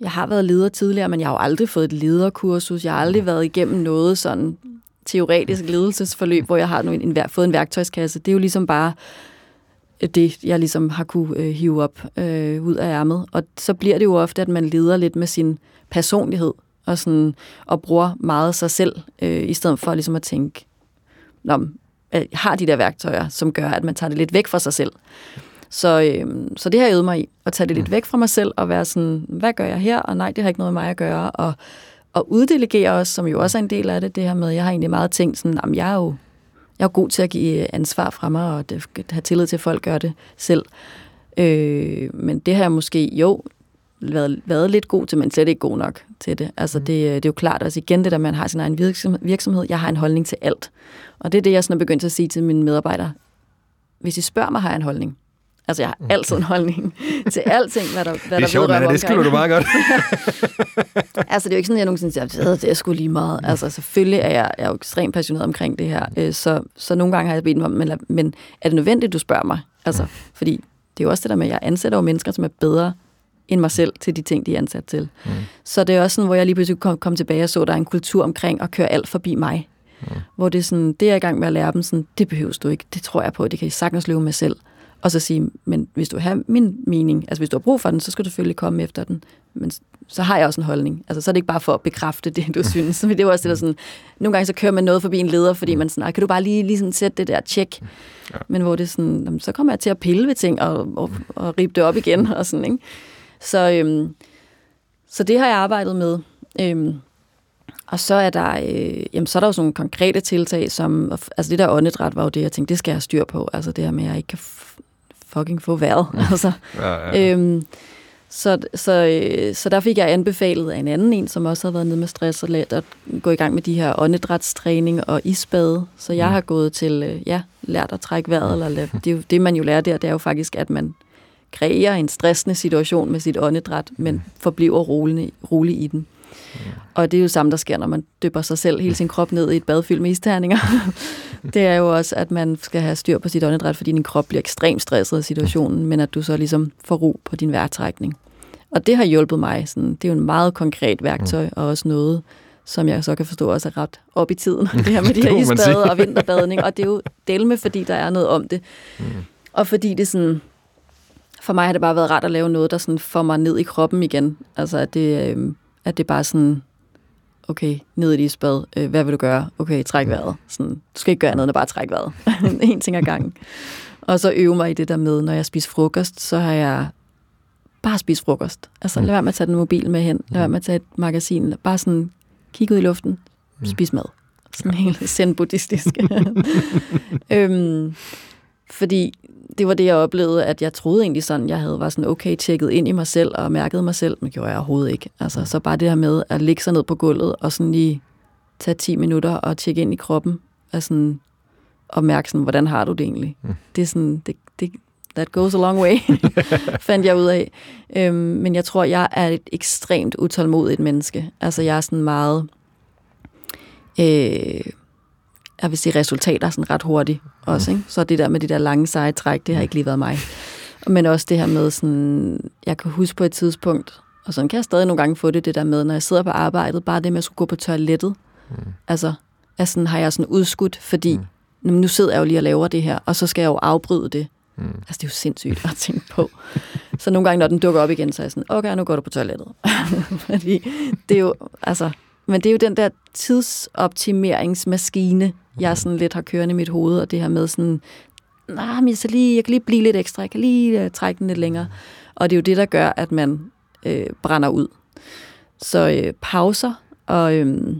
jeg har været leder tidligere, men jeg har jo aldrig fået et lederkursus. Jeg har aldrig været igennem noget sådan teoretisk ledelsesforløb, hvor jeg har en, en, fået en værktøjskasse. Det er jo ligesom bare det, jeg ligesom har kunne øh, hive op øh, ud af ærmet. Og så bliver det jo ofte, at man leder lidt med sin personlighed og, sådan, og bruger meget sig selv, øh, i stedet for ligesom at tænke, Nå, jeg øh, har de der værktøjer, som gør, at man tager det lidt væk fra sig selv. Så, øh, så det har jeg øvet mig i, at tage det lidt mm. væk fra mig selv, og være sådan, hvad gør jeg her? Og nej, det har ikke noget med mig at gøre. Og, og uddelegere også, som jo også er en del af det, det her med, jeg har egentlig meget tænkt sådan, jamen, jeg er jo jeg er god til at give ansvar fra mig, og det, have tillid til, at folk gør det selv. Øh, men det har jeg måske, jo, været, været lidt god til, men slet ikke god nok til det. Altså mm. det, det er jo klart, altså igen det der, man har sin egen virksomhed, jeg har en holdning til alt. Og det er det, jeg sådan er begyndt at sige til mine medarbejdere. Hvis I spørger mig, har jeg en holdning. Altså, jeg har mm. altid en holdning til alting, hvad der hvad Det er sjovt, men det skriver du meget godt. altså, det er jo ikke sådan, at jeg nogensinde siger, at det er sgu lige meget. Altså, selvfølgelig er jeg, jeg er jo ekstremt passioneret omkring det her. Øh, så, så nogle gange har jeg bedt dem om, men, men er det nødvendigt, du spørger mig? Altså, fordi det er jo også det der med, at jeg ansætter jo mennesker, som er bedre end mig selv til de ting, de er ansat til. Mm. Så det er også sådan, hvor jeg lige pludselig kom, kom tilbage og så, at der er en kultur omkring at køre alt forbi mig. Mm. Hvor det er sådan, det er jeg i gang med at lære dem, sådan, det behøver du ikke, det tror jeg på, det kan I sagtens løbe med selv. Og så sige, men hvis du har min mening, altså hvis du har brug for den, så skal du selvfølgelig komme efter den. Men så har jeg også en holdning. Altså så er det ikke bare for at bekræfte det, du synes. Så det er også det, der sådan, nogle gange så kører man noget forbi en leder, fordi man sådan, kan du bare lige, lige sådan sætte det der tjek? Ja. Men hvor det er sådan, jamen, så kommer jeg til at pille ved ting og, og, og ribe det op igen og sådan, ikke? Så, øhm, så det har jeg arbejdet med. Øhm, og så er der, øh, jamen, så er der jo sådan nogle konkrete tiltag, som, altså det der åndedræt var jo det, jeg tænkte, det skal jeg have styr på. Altså det her med, at jeg ikke kan fucking få vejret. Altså, ja, ja. Øhm, så, så, øh, så der fik jeg anbefalet af en anden en, som også har været nede med stress og let at gå i gang med de her åndedrætstræning og isbade. Så jeg mm. har gået til, øh, ja, lært at trække vejret. Eller, det, er jo, det, man jo lærer der, det er jo faktisk, at man kreerer en stressende situation med sit åndedræt, men mm. forbliver rolig, rolig i den. Mm. Og det er jo samme, der sker, når man dypper sig selv, hele sin krop ned i et bad fyldt med isterninger. det er jo også, at man skal have styr på sit åndedræt, fordi din krop bliver ekstremt stresset af situationen, men at du så ligesom får ro på din vejrtrækning. Og det har hjulpet mig. Sådan, det er jo en meget konkret værktøj, mm. og også noget, som jeg så kan forstå også er ret op i tiden. Det her med de her isbade og vinterbadning. Og det er jo delme, fordi der er noget om det. Mm. Og fordi det sådan for mig har det bare været rart at lave noget, der sådan får mig ned i kroppen igen. Altså, at det, øh, at det bare sådan, okay, ned i dit spad, øh, hvad vil du gøre? Okay, træk vejret. Sådan, du skal ikke gøre andet end at bare trække vejret. en ting ad gangen. Og så øve mig i det der med, når jeg spiser frokost, så har jeg bare spist frokost. Altså, lad være med at tage den mobil med hen. Lad være med at tage et magasin. Bare sådan, kigge ud i luften. Spis mad. Sådan helt zen-buddhistisk. øhm, fordi det var det, jeg oplevede, at jeg troede egentlig sådan, jeg havde var sådan okay tjekket ind i mig selv og mærket mig selv, men gjorde jeg overhovedet ikke. Altså, så bare det her med at ligge sig ned på gulvet og sådan lige tage 10 minutter og tjekke ind i kroppen, og sådan, og mærke sådan, hvordan har du det egentlig? Mm. Det er sådan, det, det, that goes a long way, fandt jeg ud af. Øhm, men jeg tror, jeg er et ekstremt utålmodigt menneske. Altså, jeg er sådan meget... Øh, jeg vil sige resultater sådan ret hurtigt også. Ikke? Så det der med de der lange seje træk, det har ikke lige været mig. Men også det her med sådan, jeg kan huske på et tidspunkt, og sådan kan jeg stadig nogle gange få det, det der med, når jeg sidder på arbejdet, bare det med at skulle gå på toilettet. Mm. Altså, altså har jeg sådan udskudt, fordi mm. nu sidder jeg jo lige og laver det her, og så skal jeg jo afbryde det. Mm. Altså, det er jo sindssygt at tænke på. Så nogle gange, når den dukker op igen, så er jeg sådan, okay, nu går du på toilettet. fordi det er jo, altså, men det er jo den der tidsoptimeringsmaskine, jeg sådan lidt har kørende i mit hoved, og det her med sådan, nah, men jeg, skal lige, jeg kan lige blive lidt ekstra, jeg kan lige uh, trække den lidt længere. Og det er jo det, der gør, at man øh, brænder ud. Så øh, pauser, og, øh,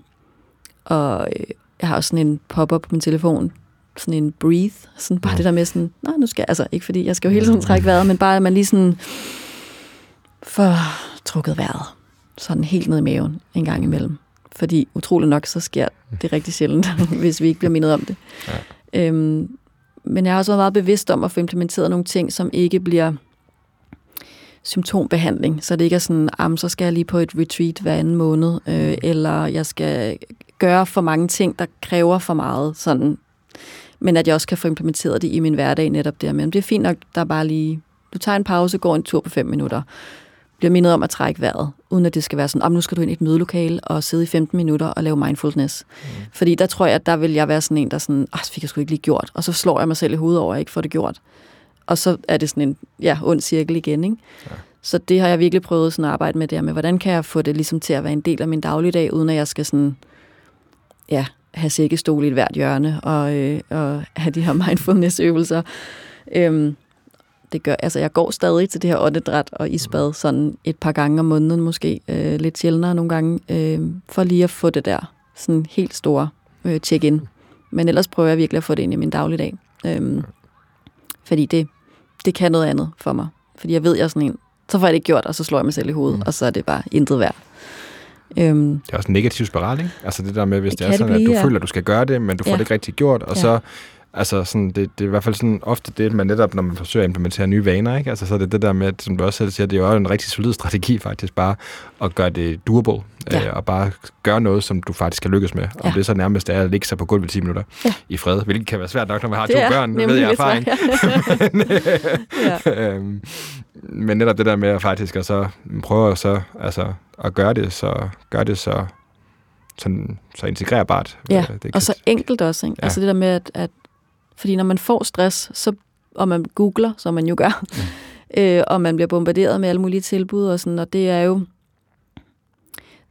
og øh, jeg har også sådan en pop-up på min telefon, sådan en breathe, sådan bare det der med sådan, nej, nu skal jeg, altså ikke fordi jeg skal jo hele tiden trække vejret, men bare at man lige sådan får trukket vejret, sådan helt ned i maven en gang imellem. Fordi utrolig nok, så sker det rigtig sjældent, hvis vi ikke bliver mindet om det. Ja. Øhm, men jeg har også været meget bevidst om at få implementeret nogle ting, som ikke bliver symptombehandling. Så det ikke er sådan, ah, så skal jeg lige på et retreat hver anden måned, øh, eller jeg skal gøre for mange ting, der kræver for meget. Sådan. Men at jeg også kan få implementeret det i min hverdag netop der. Men det er fint nok, der bare lige... Du tager en pause, går en tur på fem minutter bliver mindet om at trække vejret, uden at det skal være sådan, om nu skal du ind i et mødelokale og sidde i 15 minutter og lave mindfulness. Mm. Fordi der tror jeg, at der vil jeg være sådan en, der sådan, ah, så fik jeg sgu ikke lige gjort. Og så slår jeg mig selv i hovedet over, at jeg ikke får det gjort. Og så er det sådan en ja, ond cirkel igen. Ikke? Ja. Så det har jeg virkelig prøvet sådan at arbejde med der med, hvordan kan jeg få det ligesom til at være en del af min dagligdag, uden at jeg skal sådan, ja, have sækkestol i et hvert hjørne og, øh, og have de her mindfulness-øvelser. Øhm, det gør, altså jeg går stadig til det her åndedræt og isbad sådan et par gange om måneden måske, øh, lidt sjældnere nogle gange, øh, for lige at få det der sådan helt store øh, check-in. Men ellers prøver jeg virkelig at få det ind i min dagligdag. Øh, fordi det, det kan noget andet for mig. Fordi jeg ved, jeg er sådan en, så får jeg det ikke gjort, og så slår jeg mig selv i hovedet, mm. og så er det bare intet værd. Øhm, det er også en negativ spiral, ikke? Altså det der med, hvis det, det er sådan, det blive, at du ja. føler, at du skal gøre det, men du får ja. det ikke rigtig gjort, og ja. så Altså, sådan, det, det er i hvert fald sådan ofte det, man netop, når man forsøger at implementere nye vaner, ikke? Altså, så er det det der med, at, som du også selv siger, det er jo en rigtig solid strategi faktisk, bare at gøre det doable, ja. øh, og bare gøre noget, som du faktisk kan lykkes med. Ja. Og det så nærmest er at ligge sig på gulvet i 10 minutter ja. i fred, hvilket kan være svært nok, når man har det to er, børn, ved jeg erfaring. men, ja. øhm, men netop det der med at faktisk at så prøve så, altså, at gøre det så, gøre det så sådan, så integrerbart. Ja, det kan, og så enkelt også. Ikke? Ja. Altså det der med, at, at fordi når man får stress, så, og man googler, som man jo gør, mm. øh, og man bliver bombarderet med alle mulige tilbud, og, sådan, og det er jo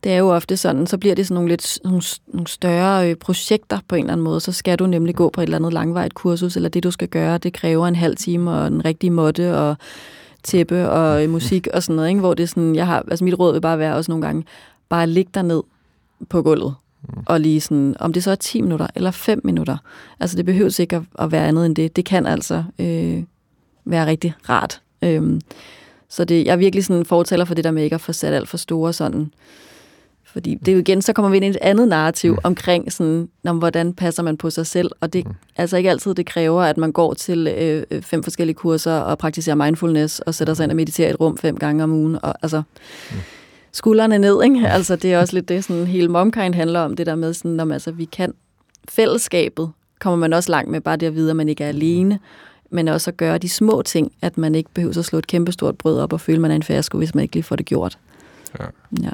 det er jo ofte sådan, så bliver det sådan nogle lidt nogle, nogle større øh, projekter på en eller anden måde. Så skal du nemlig gå på et eller andet langvejt kursus, eller det du skal gøre, det kræver en halv time og en rigtig måtte og tæppe og øh, musik og sådan noget, ikke? hvor det er sådan, jeg har, altså mit råd vil bare være også nogle gange, bare ligge dig ned på gulvet Mm. Og lige sådan, om det så er 10 minutter eller 5 minutter. Altså det behøver ikke at, at være andet end det. Det kan altså øh, være rigtig rart. Øhm, så det, jeg er virkelig sådan fortaler for det der med ikke at få sat alt for store sådan... Fordi det er jo igen, så kommer vi ind i et andet narrativ mm. omkring, sådan, om, hvordan passer man på sig selv. Og det mm. altså ikke altid, det kræver, at man går til øh, øh, fem forskellige kurser og praktiserer mindfulness og sætter sig ind og mediterer i et rum fem gange om ugen. Og, altså, mm skuldrene ned. Ikke? Altså, det er også lidt det, sådan, hele Momkind handler om, det der med, sådan, om, altså, vi kan fællesskabet, kommer man også langt med, bare det at vide, at man ikke er alene, men også at gøre de små ting, at man ikke behøver at slå et kæmpestort brød op og føle, at man er en færsko, hvis man ikke lige får det gjort. Ja. ja.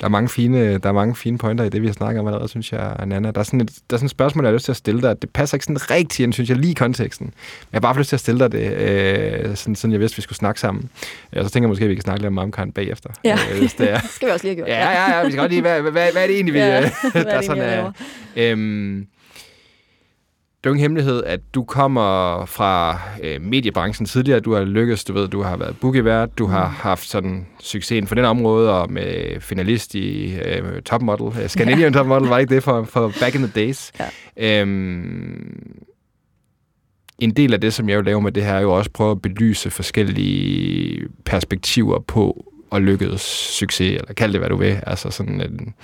Der er mange fine, der er mange fine pointer i det, vi har snakket om allerede, synes jeg, Nana. Der er sådan et, der er sådan et spørgsmål, jeg har lyst til at stille dig. Det passer ikke sådan rigtig ind, synes jeg, lige i konteksten. Men jeg har bare lyst til at stille dig det, øh, sådan, sådan jeg vidste, vi skulle snakke sammen. Og så tænker jeg måske, at vi kan snakke lidt om Momkind bagefter. Ja, øh, det er. skal vi også lige have gjort. Ja, ja, ja, vi skal godt lige, hvad, hvad, hvad er det egentlig, vi, ja, der er sådan, er, øhm, det er jo ingen hemmelighed, at du kommer fra øh, mediebranchen tidligere. Du har lykkes, du ved, du har været bookievært, du har haft sådan succesen for den område, og med finalist i øh, Top Model. Øh, Scandinavian ja. Top Model, var ikke det for, for back in the days? Ja. Øhm, en del af det, som jeg vil lave med det her, er jo også prøve at belyse forskellige perspektiver på at lykkes succes, eller kald det, hvad du vil. Altså sådan en,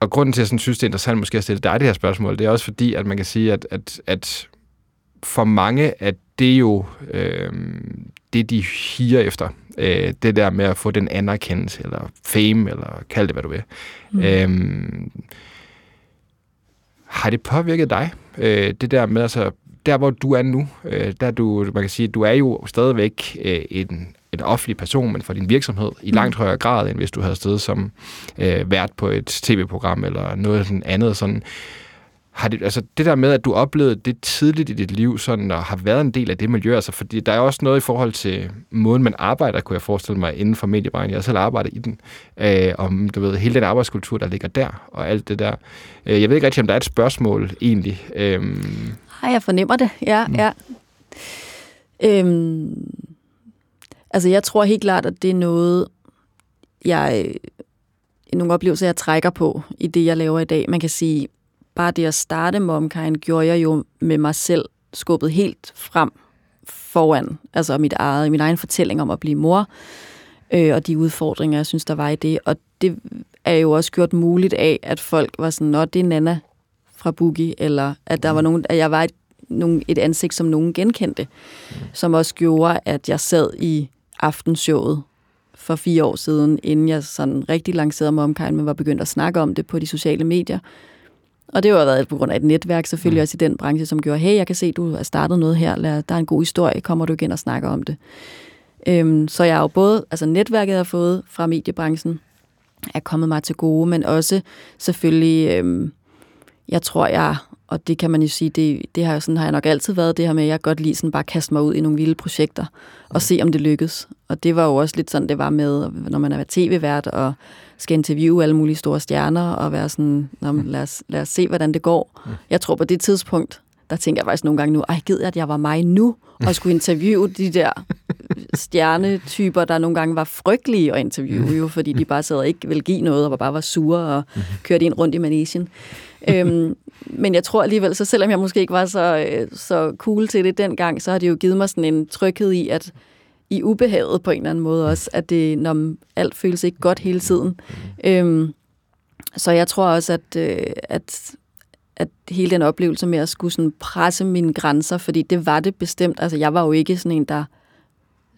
og grunden til, at jeg sådan synes, det er interessant måske at stille dig det her spørgsmål, det er også fordi, at man kan sige, at, at, at for mange at det jo øh, det, de higer efter. Øh, det der med at få den anerkendelse, eller fame, eller kald det, hvad du vil. Mm. Øh, har det påvirket dig? Øh, det der med, altså, der hvor du er nu, øh, der du, man kan sige, du er jo stadigvæk øh, en en offentlig person, men for din virksomhed i langt mm. højere grad, end hvis du havde stået som øh, vært på et tv-program eller noget sådan andet. Sådan, har det, altså det der med, at du oplevede det tidligt i dit liv, sådan, og har været en del af det miljø, altså fordi der er også noget i forhold til måden, man arbejder, kunne jeg forestille mig, inden for mediebranchen. Jeg har selv arbejdet i den, øh, om du ved, hele den arbejdskultur, der ligger der, og alt det der. Øh, jeg ved ikke rigtig, om der er et spørgsmål egentlig. Øh, Nej, jeg fornemmer det, ja, mm. ja. Øhm, Altså, jeg tror helt klart, at det er noget, jeg, nogle oplevelser, jeg trækker på i det, jeg laver i dag. Man kan sige, bare det at starte Momkind gjorde jeg jo med mig selv skubbet helt frem foran, altså mit eget, min egen fortælling om at blive mor, øh, og de udfordringer, jeg synes, der var i det. Og det er jo også gjort muligt af, at folk var sådan, nå, det er Nana fra Boogie, eller at der var nogen, at jeg var et, nogen, et ansigt, som nogen genkendte, mm. som også gjorde, at jeg sad i aftenshowet for fire år siden, inden jeg sådan rigtig lancerede mig omkring, men var begyndt at snakke om det på de sociale medier. Og det har været på grund af et netværk selvfølgelig mm. også i den branche, som gjorde, hey, jeg kan se, du har startet noget her, der er en god historie, kommer du igen og snakker om det. Øhm, så jeg har jo både, altså netværket jeg har fået fra mediebranchen, er kommet mig til gode, men også selvfølgelig, øhm, jeg tror, jeg og det kan man jo sige, det, det har, sådan har jeg nok altid været, det her med, at jeg godt lige sådan bare kaste mig ud i nogle vilde projekter, og se, om det lykkes. Og det var jo også lidt sådan, det var med, når man er tv-vært, og skal interviewe alle mulige store stjerner, og være sådan, lad, os, lad os se, hvordan det går. Jeg tror på det tidspunkt, der tænker jeg faktisk nogle gange nu, ej, gid at jeg var mig nu, og skulle interviewe de der stjernetyper, der nogle gange var frygtelige at interviewe, jo, fordi de bare sad og ikke ville give noget, og bare var sure og kørte ind rundt i manesien. øhm, men jeg tror alligevel, så selvom jeg måske ikke var så, øh, så cool til det dengang, så har det jo givet mig sådan en tryghed i, at i ubehaget på en eller anden måde også, at det, når alt føles ikke godt hele tiden. Øhm, så jeg tror også, at, øh, at, at hele den oplevelse med at skulle sådan presse mine grænser, fordi det var det bestemt. Altså, jeg var jo ikke sådan en, der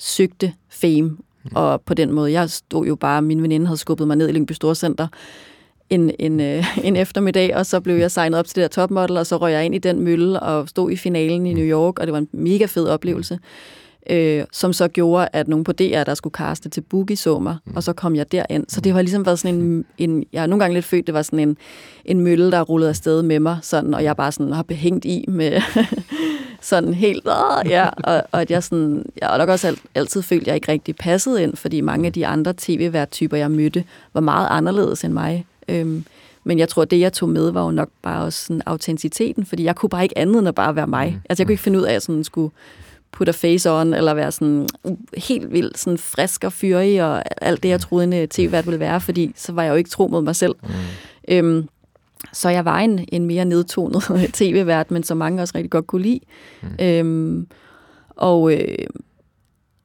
søgte fame, og på den måde, jeg stod jo bare, min veninde havde skubbet mig ned i Lyngby Storcenter, en, en, øh, en eftermiddag, og så blev jeg signet op til det der topmodel, og så røg jeg ind i den mølle og stod i finalen i New York, og det var en mega fed oplevelse, øh, som så gjorde, at nogen på DR, der skulle kaste til Boogie, så mig, og så kom jeg derind. Så det har ligesom været sådan en, en jeg er nogle gange lidt født, det var sådan en, en mølle, der rullede afsted med mig, sådan, og jeg bare sådan har behængt i med sådan helt, Åh! ja, og, og at jeg sådan, jeg har nok også altid følt, at jeg ikke rigtig passede ind, fordi mange af de andre tv-vært-typer, jeg mødte, var meget anderledes end mig. Øhm, men jeg tror, det, jeg tog med, var jo nok bare også sådan autenticiteten, fordi jeg kunne bare ikke andet end at bare være mig. Mm. Altså, jeg kunne ikke finde ud af, at jeg sådan skulle putte face on, eller være sådan uh, helt vildt sådan frisk og fyrig, og alt det, jeg troede, en øh, tv-vært ville være, fordi så var jeg jo ikke tro mod mig selv. Mm. Øhm, så jeg var en, en mere nedtonet tv-vært, men som mange også rigtig godt kunne lide. Mm. Øhm, og, øh,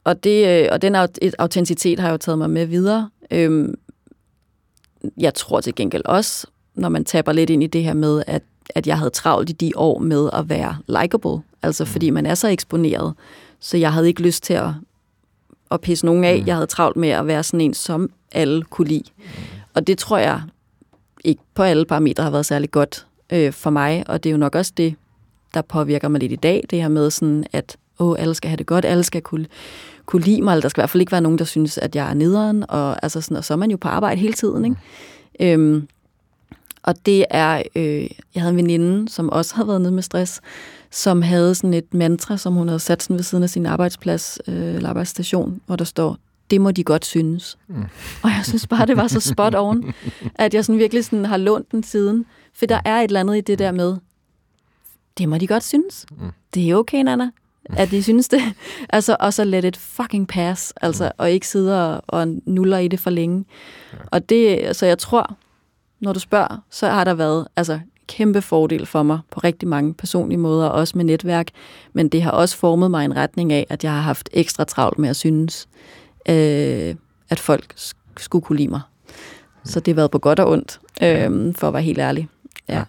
og, det, øh, og den autenticitet har jeg jo taget mig med videre. Øhm, jeg tror til gengæld også, når man taber lidt ind i det her med, at, at jeg havde travlt i de år med at være likable. Altså mm. fordi man er så eksponeret. Så jeg havde ikke lyst til at, at pisse nogen af. Mm. Jeg havde travlt med at være sådan en, som alle kunne lide. Mm. Og det tror jeg ikke på alle parametre har været særlig godt øh, for mig. Og det er jo nok også det, der påvirker mig lidt i dag. Det her med sådan, at åh, alle skal have det godt, alle skal kunne kunne lide mig, eller der skal i hvert fald ikke være nogen, der synes, at jeg er nederen, og, altså sådan, og så er man jo på arbejde hele tiden. Ikke? Øhm, og det er, øh, jeg havde en veninde, som også havde været nede med stress, som havde sådan et mantra, som hun havde sat sådan ved siden af sin arbejdsplads, øh, eller arbejdsstation, hvor der står, det må de godt synes. Mm. Og jeg synes bare, det var så spot on, at jeg sådan virkelig sådan har lånt den siden. For der er et eller andet i det der med, det må de godt synes. Mm. Det er okay, Nana, at de synes det. altså, og så let it fucking pass, altså, mm. og ikke sidde og, og nuller i det for længe. Ja. Og det, så jeg tror, når du spørger, så har der været altså, kæmpe fordel for mig på rigtig mange personlige måder, også med netværk, men det har også formet mig en retning af, at jeg har haft ekstra travlt med at synes, øh, at folk skulle kunne lide mig. Så det har været på godt og ondt, øh, for at være helt ærlig. Ja.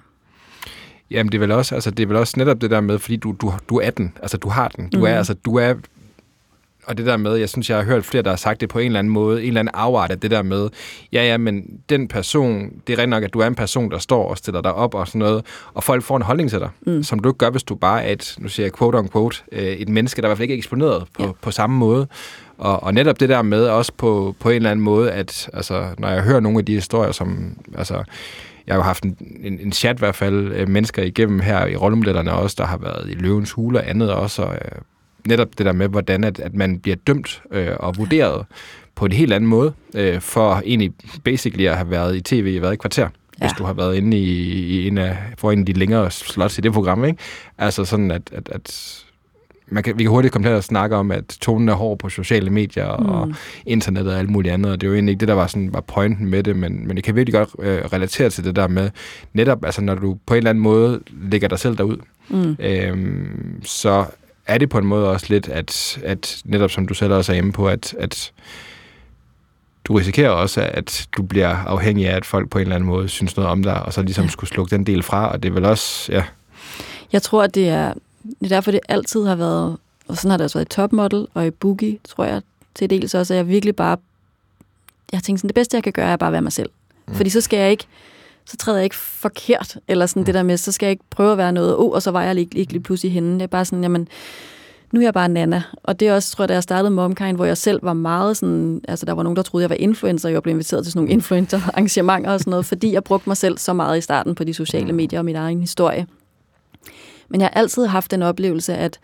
Jamen det er vel også, altså det er vel også netop det der med, fordi du, du, du er den, altså du har den, du mm. er, altså du er, og det der med, jeg synes, jeg har hørt flere, der har sagt det på en eller anden måde, en eller anden afart af det der med, ja, ja, men den person, det er rent nok, at du er en person, der står og stiller dig op og sådan noget, og folk får en holdning til dig, mm. som du ikke gør, hvis du bare er et, nu siger jeg quote on quote, øh, et menneske, der i hvert fald ikke er eksponeret på, ja. på samme måde. Og, og netop det der med også på, på en eller anden måde, at altså, når jeg hører nogle af de historier, som, altså, jeg har jo haft en, en, en chat i hvert fald øh, mennesker igennem her i rollemodellerne også, der har været i løvens hule og andet også, og øh, netop det der med, hvordan at, at man bliver dømt øh, og vurderet på en helt anden måde, øh, for egentlig basically at have været i tv i været et kvarter. Ja. hvis du har været inde i, i en af, for en af de længere slots i det program, ikke? Altså sådan, at, at, at man kan, vi kan hurtigt komme til at snakke om, at tonen er hård på sociale medier mm. og internet og alt muligt andet, og det er jo egentlig ikke det, der var, sådan, var pointen med det, men, men det kan virkelig godt øh, relatere til det der med, netop altså, når du på en eller anden måde lægger dig selv derud, mm. øhm, så er det på en måde også lidt, at, at netop som du selv også er inde på, at, at du risikerer også, at du bliver afhængig af, at folk på en eller anden måde synes noget om dig, og så ligesom ja. skulle slukke den del fra, og det er vel også, ja. Jeg tror, at det er, det er derfor, det altid har været, og sådan har det også været i Topmodel og i Boogie, tror jeg til dels også, at jeg virkelig bare, jeg tænkte sådan, det bedste, jeg kan gøre, er bare at være mig selv. Mm. Fordi så skal jeg ikke, så træder jeg ikke forkert, eller sådan mm. det der med, så skal jeg ikke prøve at være noget, oh, og så var jeg ikke, ikke lige pludselig hende. Det er bare sådan, jamen, nu er jeg bare Nana. Og det er også, tror jeg, da jeg startede Momkind, hvor jeg selv var meget sådan, altså der var nogen, der troede, jeg var influencer, og jeg blev inviteret til sådan nogle influencer-arrangementer og sådan noget, fordi jeg brugte mig selv så meget i starten på de sociale medier og min egen historie. Men jeg har altid haft den oplevelse, at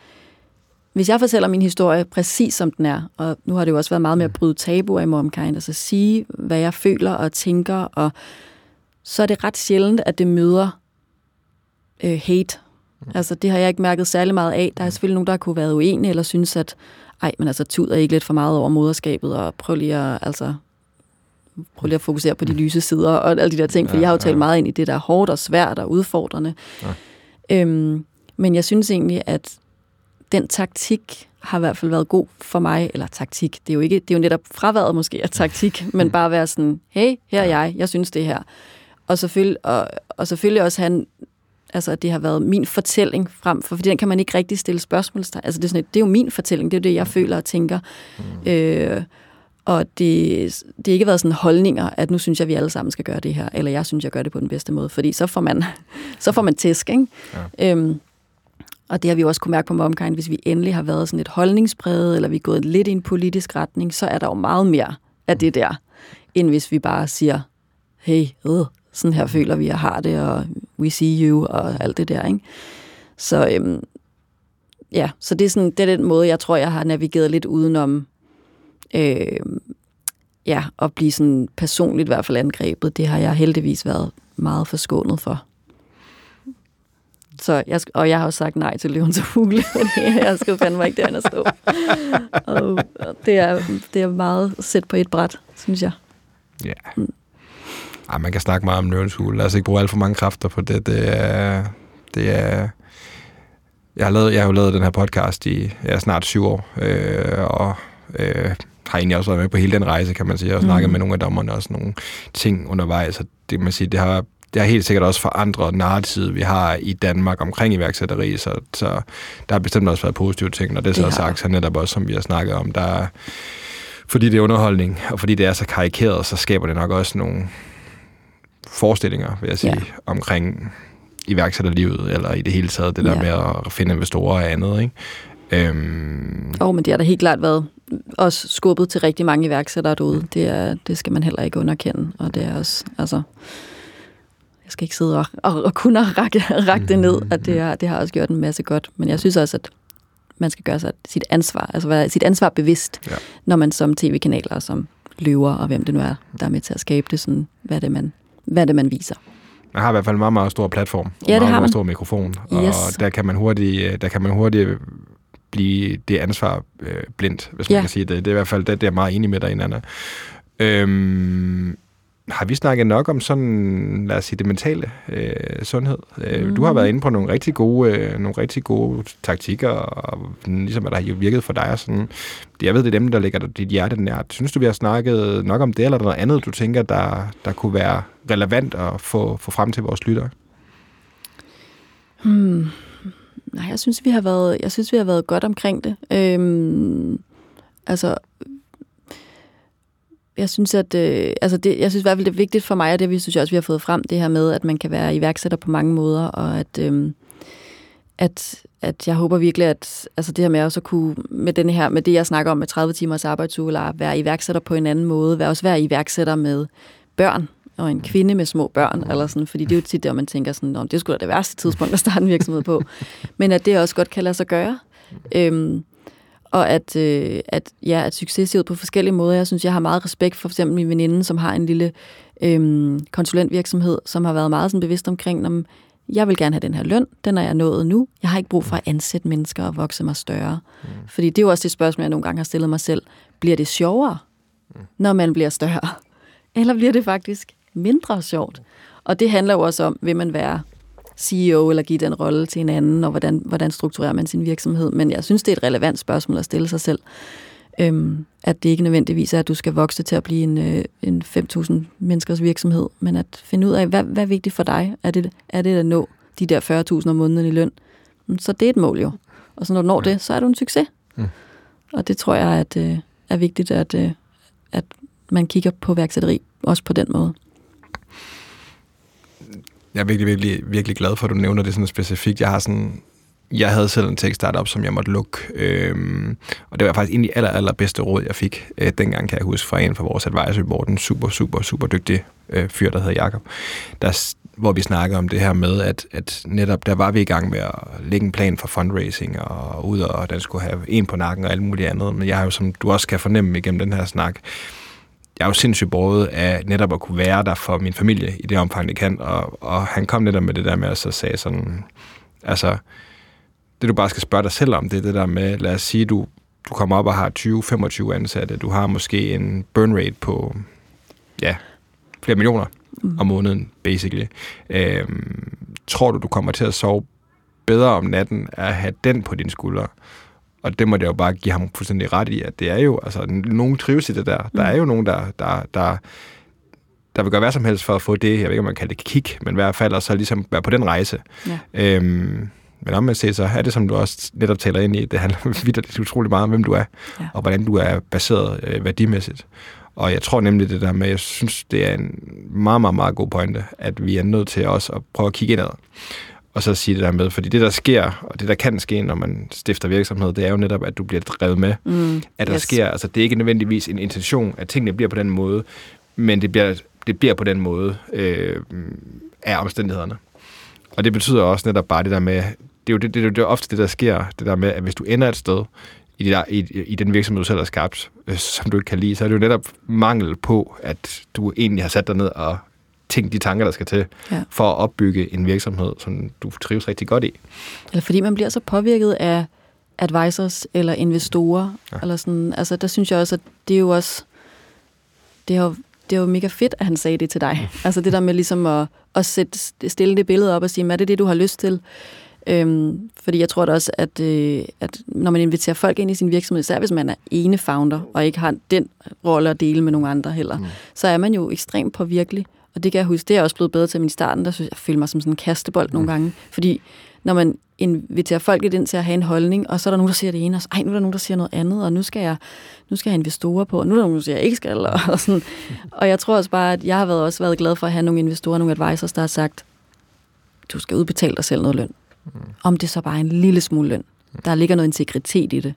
hvis jeg fortæller min historie præcis som den er, og nu har det jo også været meget med at bryde tabuer i Momkind, altså sige, hvad jeg føler og tænker, og så er det ret sjældent, at det møder øh, hate. Altså, det har jeg ikke mærket særlig meget af. Der er selvfølgelig nogen, der kunne være uenige, eller synes, at ej, men altså, tud er ikke lidt for meget over moderskabet, og prøv lige at, altså, prøv lige at fokusere på de lyse sider, og alle de der ting, for ja, jeg har jo talt ja. meget ind i det, der er hårdt og svært og udfordrende. Ja. Øhm, men jeg synes egentlig, at den taktik har i hvert fald været god for mig, eller taktik, det er jo, ikke, det er jo netop fraværet måske af taktik, men bare være sådan, hey, her er jeg, jeg synes det her. Og selvfølgelig, og, og selvfølgelig også have altså at det har været min fortælling frem for, for den kan man ikke rigtig stille spørgsmålstegn. Altså det er, sådan, det er jo min fortælling, det er det, jeg føler og tænker. Mm. Øh, og det, det har ikke været sådan holdninger, at nu synes jeg, at vi alle sammen skal gøre det her, eller jeg synes, jeg gør det på den bedste måde, fordi så får man, så får man tæsk, ikke? Ja. Øhm, og det har vi også kunne mærke på Momkind, hvis vi endelig har været sådan et holdningspræget, eller vi er gået lidt i en politisk retning, så er der jo meget mere af det der, end hvis vi bare siger, hey, øh, sådan her føler vi, at har det, og we see you, og alt det der, ikke? Så øhm, ja, så det er, sådan, det er den måde, jeg tror, jeg har navigeret lidt udenom, øh, ja, at blive sådan personligt i hvert fald angrebet. Det har jeg heldigvis været meget forskånet for. Så jeg, og jeg har også sagt nej til løvens fugle. jeg skal fandme ikke derinde at stå. Og det er, det er meget sæt på et bræt, synes jeg. Ja. Yeah. Mm. Ej, man kan snakke meget om løvens hule. Lad os ikke bruge alt for mange kræfter på det. Det er... Det er jeg har, lavet, jeg har jo lavet den her podcast i ja, snart syv år, øh, og øh, har egentlig også været med på hele den rejse, kan man sige, og snakket mm. med nogle af dommerne og sådan nogle ting undervejs. Så det, man sige, det har det har helt sikkert også forandret narrativet, vi har i Danmark omkring iværksætteri, så, så der har bestemt også været positive ting, når det, det så sagt, så netop også, som vi har snakket om, der fordi det er underholdning, og fordi det er så karikeret, så skaber det nok også nogle forestillinger, vil jeg sige, ja. omkring iværksætterlivet, eller i det hele taget, det der ja. med at finde investorer og andet, ikke? Øhm. Oh, men det har da helt klart været også skubbet til rigtig mange iværksættere derude. Det, er, det skal man heller ikke underkende, og det er også, altså, jeg skal ikke sidde og, og, og kunne række, række det ned, at det, har, det har også gjort en masse godt. Men jeg synes også, at man skal gøre sig sit ansvar, altså være sit ansvar bevidst, ja. når man som tv-kanaler, som løver og hvem det nu er, der er med til at skabe det, sådan, hvad det man, hvad det man viser. Man har i hvert fald en meget, meget stor platform. Og Ja, det meget, har man. stor mikrofon. Yes. Og der kan man hurtigt, øh, der kan man hurtigt blive det ansvar øh, blindt, hvis man Ja. kan sige det. Det er i hvert fald det, det er meget enig med dig, Anna. Øhm, har vi snakket nok om sådan, lad os sige, det mentale øh, sundhed? Mhm. Du har været inde på nogle rigtig gode, øh, nogle rigtig gode taktikker, og ligesom hvad der har virket for dig. Og sådan. Jeg ved, det er dem, der ligger dit hjerte nært. Synes du, vi har snakket nok om det, eller er der noget andet, du tænker, der, der kunne være relevant at få, få frem til vores lyttere? Hmm. Nej, jeg synes, vi har været, jeg synes, vi har været godt omkring det. Øhm, altså, jeg synes, at øh, altså det, jeg synes i hvert fald, det er vigtigt for mig, og det vi synes jeg også, vi har fået frem, det her med, at man kan være iværksætter på mange måder, og at, øh, at, at jeg håber virkelig, at altså det her med også at kunne, med, den her, med det, jeg snakker om med 30 timers arbejdsuge, eller være iværksætter på en anden måde, være også være iværksætter med børn, og en kvinde med små børn, eller sådan, fordi det er jo tit der, man tænker sådan, om det skulle da det værste tidspunkt at starte en virksomhed på, men at det også godt kan lade sig gøre. Øhm, og at, øh, at, ja, at succes ser ud på forskellige måder. Jeg synes, jeg har meget respekt for for eksempel min veninde, som har en lille øhm, konsulentvirksomhed, som har været meget sådan bevidst omkring, om jeg vil gerne have den her løn, den er jeg nået nu. Jeg har ikke brug for at ansætte mennesker og vokse mig større. Mm. Fordi det er jo også det spørgsmål, jeg nogle gange har stillet mig selv. Bliver det sjovere, når man bliver større? Eller bliver det faktisk mindre sjovt? Og det handler jo også om, vil man være CEO eller give den rolle til en anden, og hvordan, hvordan strukturerer man sin virksomhed. Men jeg synes, det er et relevant spørgsmål at stille sig selv. Øhm, at det ikke nødvendigvis er, at du skal vokse til at blive en, øh, en 5.000 menneskers virksomhed, men at finde ud af, hvad, hvad er vigtigt for dig? Er det, er det at nå de der 40.000 om måneden i løn? Så det er et mål jo. Og så når du når det, så er du en succes. Mm. Og det tror jeg at, øh, er vigtigt, at, øh, at man kigger på værksætteri også på den måde. Jeg er virkelig, virkelig, virkelig glad for, at du nævner det sådan specifikt. Jeg har sådan... Jeg havde selv en tech startup, som jeg måtte lukke, øhm, og det var faktisk egentlig aller, aller bedste råd, jeg fik øh, dengang, kan jeg huske, fra en fra vores advisory board, en super, super, super dygtig øh, fyr, der hedder Jakob, der, hvor vi snakker om det her med, at, at netop der var vi i gang med at lægge en plan for fundraising, og ud og den skulle have en på nakken og alt muligt andet, men jeg har jo, som du også kan fornemme igennem den her snak, jeg er jo sindssygt båret af netop at kunne være der for min familie i det omfang, det kan. Og, og han kom netop med det der med, at så sagde sådan, altså, det du bare skal spørge dig selv om, det er det der med, lad os sige, du, du kommer op og har 20-25 ansatte, du har måske en burn rate på, ja, flere millioner Mm. om måneden, basically. Øhm, tror du, du kommer til at sove bedre om natten at have den på dine skuldre? Og det må jeg jo bare give ham fuldstændig ret i, at det er jo, altså, nogen trives i det der. Der er jo nogen, der, der, der, der vil gøre hvad som helst for at få det, jeg ved ikke, om man kalder det kick, men i hvert fald og så ligesom være på den rejse. Ja. Øhm, men om man ser så er det, som du også netop taler ind i, det handler vidt utrolig meget om, hvem du er, Ja. og hvordan du er baseret øh, værdimæssigt. Og jeg tror nemlig det der med, jeg synes, det er en meget, meget, meget god pointe, at vi er nødt til også at prøve at kigge indad. Og så sige det der med, fordi det der sker, og det der kan ske, når man stifter virksomhed, det er jo netop, at du bliver drevet med. Mm. At der Yes. sker, altså det er ikke nødvendigvis en intention, at tingene bliver på den måde, men det bliver, det bliver på den måde øh, af omstændighederne. Og det betyder også netop bare det der med, det er jo det, det, det, det er ofte det, der sker, det der med, at hvis du ender et sted, i, der, i, i den virksomhed, du selv har skabt, øh, som du ikke kan lide, så er det jo netop mangel på, at du egentlig har sat dig ned og tænkt de tanker, der skal til, Ja. for at opbygge en virksomhed, som du trives rigtig godt i. Eller fordi man bliver så påvirket af advisors eller investorer. Ja. Eller sådan. Altså, der synes jeg også, at det er jo også... Det er jo, det er jo mega fedt, at han sagde det til dig. Altså det der med ligesom at, at sætte, stille det billede op og sige, er det det, du har lyst til? Øhm, fordi jeg tror da også, at, øh, at når man inviterer folk ind i sin virksomhed, især hvis man er ene founder, og ikke har den rolle at dele med nogle andre heller, mm. så er man jo ekstremt påvirkelig. Og det kan jeg huske, det er jeg også blevet bedre til, men i starten, der synes jeg, jeg følte mig som sådan en kastebold mm. nogle gange. Fordi når man inviterer folk ind til at have en holdning, og så er der nogen, der siger det ene, og så ej, nu er der nogen, der siger noget andet, og nu skal jeg, nu skal jeg have investorer på, og nu er der nogen, der siger, jeg ikke skal. Og, og, sådan. og jeg tror også bare, at jeg har været, også været glad for at have nogle investorer, nogle advisors, der har sagt, du skal udbetale dig selv noget løn. Om det så bare er en lille smule løn. Der ligger noget integritet i det.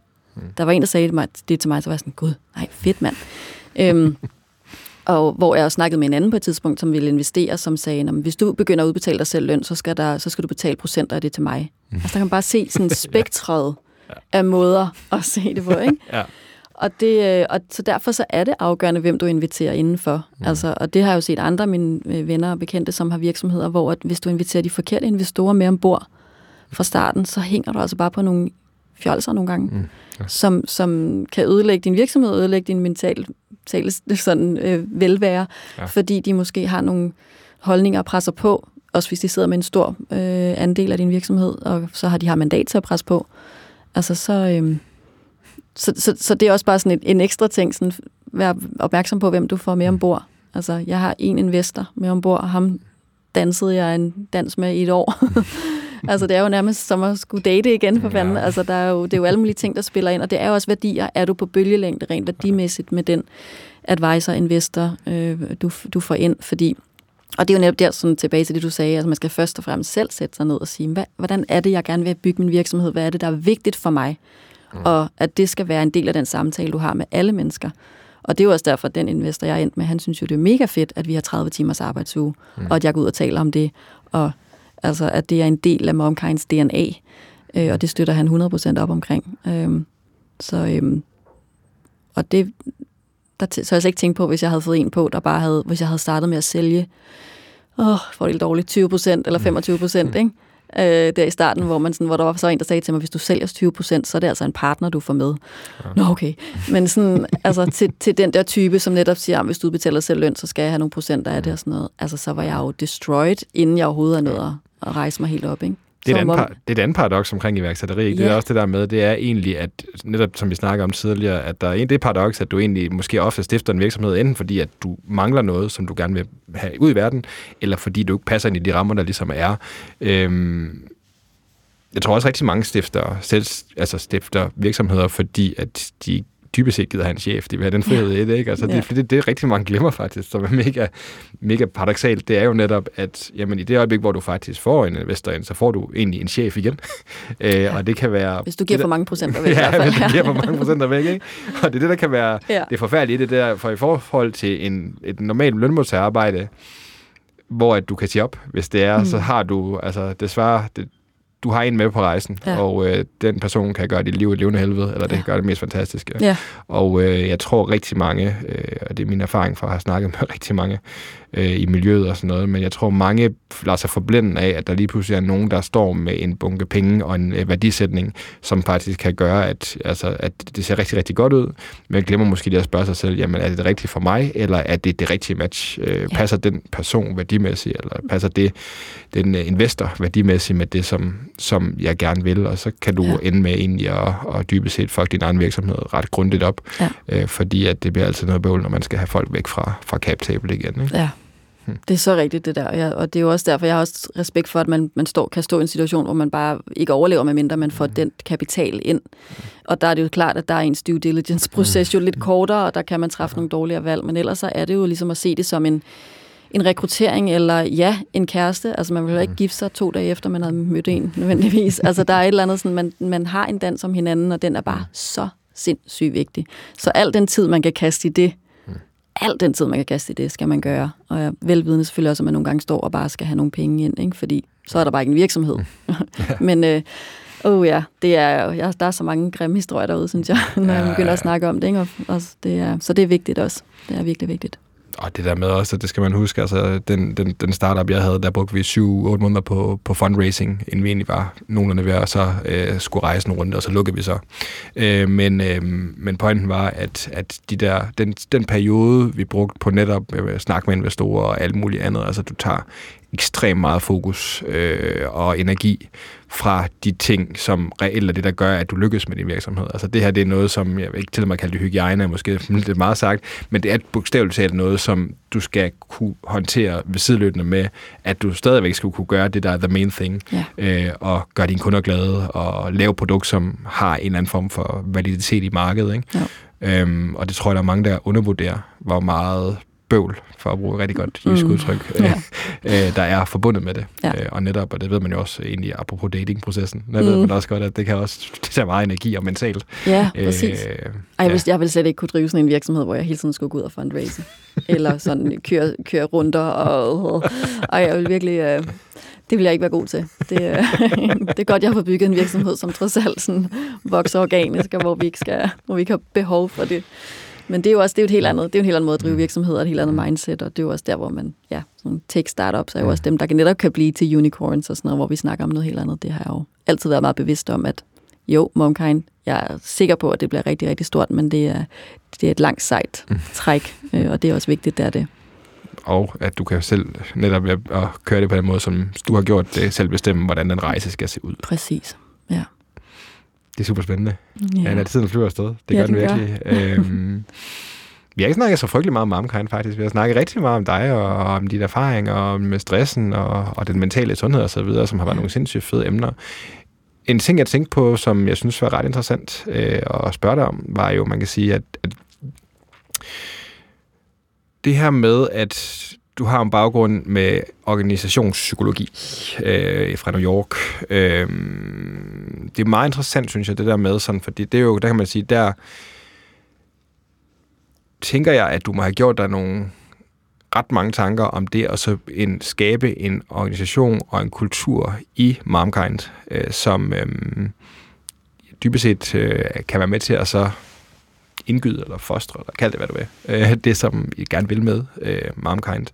Der var en, der sagde det til mig, så var jeg sådan, gud, nej, fedt mand. øhm, og hvor jeg snakkede med en anden på et tidspunkt, som ville investere, som sagde, "Nå, men hvis du begynder at udbetale dig selv løn, så skal, der, så skal du betale procenter af det til mig. Altså der kan man bare se sådan spektret af måder at se det på, ikke? Ja. Og, det, øh, og så derfor så er det afgørende, hvem du inviterer indenfor. Mm. Altså, og det har jeg jo set andre af mine øh, venner og bekendte, som har virksomheder, hvor at hvis du inviterer de forkerte investorer med ombord fra starten, så hænger du altså bare på nogle fjolser nogle gange, mm. ja. som, som kan ødelægge din virksomhed, ødelægge din mentale, mentale sådan, øh, velvære, ja. fordi de måske har nogle holdninger og presser på, også hvis de sidder med en stor øh, andel af din virksomhed, og så har de har mandat til at presse på. Altså så... Øh, så, så, så det er også bare sådan en, en ekstra ting, sådan, vær opmærksom på, hvem du får med ombord. Altså, jeg har en investor med ombord, og ham dansede jeg en dans med i et år. altså, det er jo nærmest som at skulle date igen for fanden. Altså, der er jo, det er jo alle mulige ting, der spiller ind, og det er jo også værdier. Er du på bølgelængde rent værdimæssigt med den advisor, investor, øh, du, du får ind? Fordi og det er jo netop der, sådan tilbage til det, du sagde, altså man skal først og fremmest selv sætte sig ned og sige, hvad, hvordan er det, jeg gerne vil bygge min virksomhed? Hvad er det, der er vigtigt for mig? Mm. Og at det skal være en del af den samtale, du har med alle mennesker. Og det er jo også derfor, at den investor, jeg er endt med, han synes jo, det er mega fedt, at vi har 30 timers arbejdsuge, mm. og at jeg går ud og taler om det, og altså, at det er en del af Momkinds DNA, øh, og det støtter han 100% op omkring. Øh, så, øh, og det, der, så jeg ikke tænkt på, hvis jeg havde fået en på, der bare havde, hvis jeg havde startet med at sælge, åh, for det dårligt, 20% eller 25%, mm. ikke? øh, der i starten, hvor, man sådan, hvor der var så en, der sagde til mig, hvis du sælger 20 procent, så er det altså en partner, du får med. Ja. Nå, okay. Men sådan, altså, til, til den der type, som netop siger, at hvis du betaler selv løn, så skal jeg have nogle procenter af det og sådan noget. Altså, så var jeg jo destroyed, inden jeg overhovedet er nået at rejse mig helt op, ikke? Det er, et andet, par, det er et andet paradoks omkring iværksætteri. Ikke? Yeah. Det er også det der med, det er egentlig, at netop som vi snakker om tidligere, at der er en, det paradoks, at du egentlig måske ofte stifter en virksomhed, enten fordi, at du mangler noget, som du gerne vil have ud i verden, eller fordi du ikke passer ind i de rammer, der ligesom er. Øhm, jeg tror også rigtig mange stifter, selv, altså stifter virksomheder, fordi at de dybest set gider have en chef. De vil have den frihed i det, ikke? Altså, ja. det, det, det, er rigtig mange glemmer faktisk, som er mega, mega paradoxalt. Det er jo netop, at jamen, i det øjeblik, hvor du faktisk får en investor ind, så får du egentlig en chef igen. ja. øh, og det kan være... Hvis du giver for mange procenter væk. ja, hvis du giver for mange procenter væk, ikke? Og det er det, der kan være ja. det forfærdelige det der, for i forhold til en, et normalt lønmodtagerarbejde, hvor at du kan sige op, hvis det er, mm. så har du, altså desværre, det, du har en med på rejsen, ja. og øh, den person kan gøre dit liv et levende helvede, eller det ja. kan gøre det mest fantastiske. Ja. Og øh, jeg tror rigtig mange, øh, og det er min erfaring fra at have snakket med rigtig mange øh, i miljøet og sådan noget, men jeg tror mange lader sig forblænde af, at der lige pludselig er nogen, der står med en bunke penge og en øh, værdisætning, som faktisk kan gøre, at, altså, at det ser rigtig, rigtig godt ud, men glemmer måske lige at spørge sig selv, jamen er det det rigtige for mig, eller er det det rigtige match? Øh. Passer den person værdimæssigt, eller passer det den øh, investor værdimæssigt med det, som, som jeg gerne vil, og så kan du ja. ende med egentlig at, at dybest set fuck din egen virksomhed ret grundigt op, ja. øh, fordi at det bliver altid noget bøvl, når man skal have folk væk fra, fra cap table igen. Ikke? Ja. Det er så rigtigt, det der. Ja, og det er jo også derfor, jeg har også respekt for, at man, man står, kan stå i en situation, hvor man bare ikke overlever, medmindre man får mm. den kapital ind. Og der er det jo klart, at der er ens due diligence-proces jo lidt kortere, og der kan man træffe nogle dårligere valg. Men ellers så er det jo ligesom at se det som en, en rekruttering, eller ja, en kæreste. Altså man vil jo ikke gifte sig to dage efter, man har mødt en, nødvendigvis. Altså der er et eller andet sådan, man, man har en dans om hinanden, og den er bare så sindssygt vigtig. Så al den tid, man kan kaste i det, al den tid, man kan kaste i det, skal man gøre. Og jeg velvidende selvfølgelig også, at man nogle gange står og bare skal have nogle penge ind, ikke? fordi så er der bare ikke en virksomhed. Men øh, oh ja, det er, ja, der er så mange grimme historier derude, synes jeg, når ja, jeg begynder at snakke om det. Ikke? Og, og det er, så det er vigtigt også. Det er virkelig vigtigt og det der med også, det skal man huske, altså den, den, den startup, jeg havde, der brugte vi 7-8 måneder på, på fundraising, inden vi egentlig var nogenlunde ved at så øh, skulle rejse en runde, og så lukkede vi så. Øh, men, øh, men pointen var, at, at de der, den, den periode, vi brugte på netop øh, at snakke med investorer og alt muligt andet, altså du tager ekstremt meget fokus øh, og energi fra de ting, som reelt er det, der gør, at du lykkes med din virksomhed. Altså det her, det er noget, som jeg ikke til mig kalde det hygiejne, måske lidt meget sagt, men det er bogstaveligt talt noget, som du skal kunne håndtere ved sideløbende med, at du stadigvæk skal kunne gøre det, der er the main thing, ja. øh, og gøre dine kunder glade, og lave produkt, som har en eller anden form for validitet i markedet. Ikke? Ja. Øhm, og det tror jeg, der er mange, der undervurderer, hvor meget bøvl, for at bruge et rigtig godt jysk mm. udtryk, ja. øh, der er forbundet med det. Ja. Øh, og netop, og det ved man jo også egentlig, apropos datingprocessen, der mm. ved man også godt, at det kan også det tager meget energi og mentalt. Ja, præcis. Øh, Ej, jeg, ja. jeg ville slet ikke kunne drive sådan en virksomhed, hvor jeg hele tiden skulle gå ud og fundraise. eller sådan køre, køre runder, og, og jeg vil virkelig... Øh, Det vil jeg ikke være god til. Det, øh, det er godt, jeg har fået bygget en virksomhed, som trods alt sådan vokser organisk, og hvor vi ikke, skal, hvor vi ikke har behov for det. Men det er jo også det er jo et helt andet, det er jo en helt anden måde at drive virksomheder, et helt andet mindset, og det er jo også der, hvor man, ja, sådan tech startups er jo også dem, der netop kan blive til unicorns og sådan noget, hvor vi snakker om noget helt andet. Det har jeg jo altid været meget bevidst om, at jo, Momkind, jeg er sikker på, at det bliver rigtig, rigtig stort, men det er, det er et langt sejt træk, øh, og det er også vigtigt, det er det og at du kan selv netop at køre det på den måde, som du har gjort det, selv bestemme, hvordan den rejse skal se ud. Præcis, ja. Det er super spændende. Ja, ja tiden flyver afsted. Det ja, gør den virkelig. øhm, vi har ikke snakket så frygtelig meget om Mamkind, faktisk. Vi har snakket rigtig meget om dig, og, om dine erfaringer, og med stressen, og, og den mentale sundhed og så videre, som har været ja. nogle sindssygt fede emner. En ting, jeg tænkte på, som jeg synes var ret interessant øh, at spørge dig om, var jo, man kan sige, at, at det her med, at du har en baggrund med organisationspsykologi øh, fra New York. Øh, det er meget interessant, synes jeg, det der med, sådan, fordi det er jo, der kan man sige, der tænker jeg, at du må have gjort dig nogle ret mange tanker om det, og så en, skabe en organisation og en kultur i Momkind, øh, som øh, dybest set øh, kan være med til at så indgyde eller fostre, eller kald det, hvad du vil. Øh, det, som I gerne vil med øh, Momkind.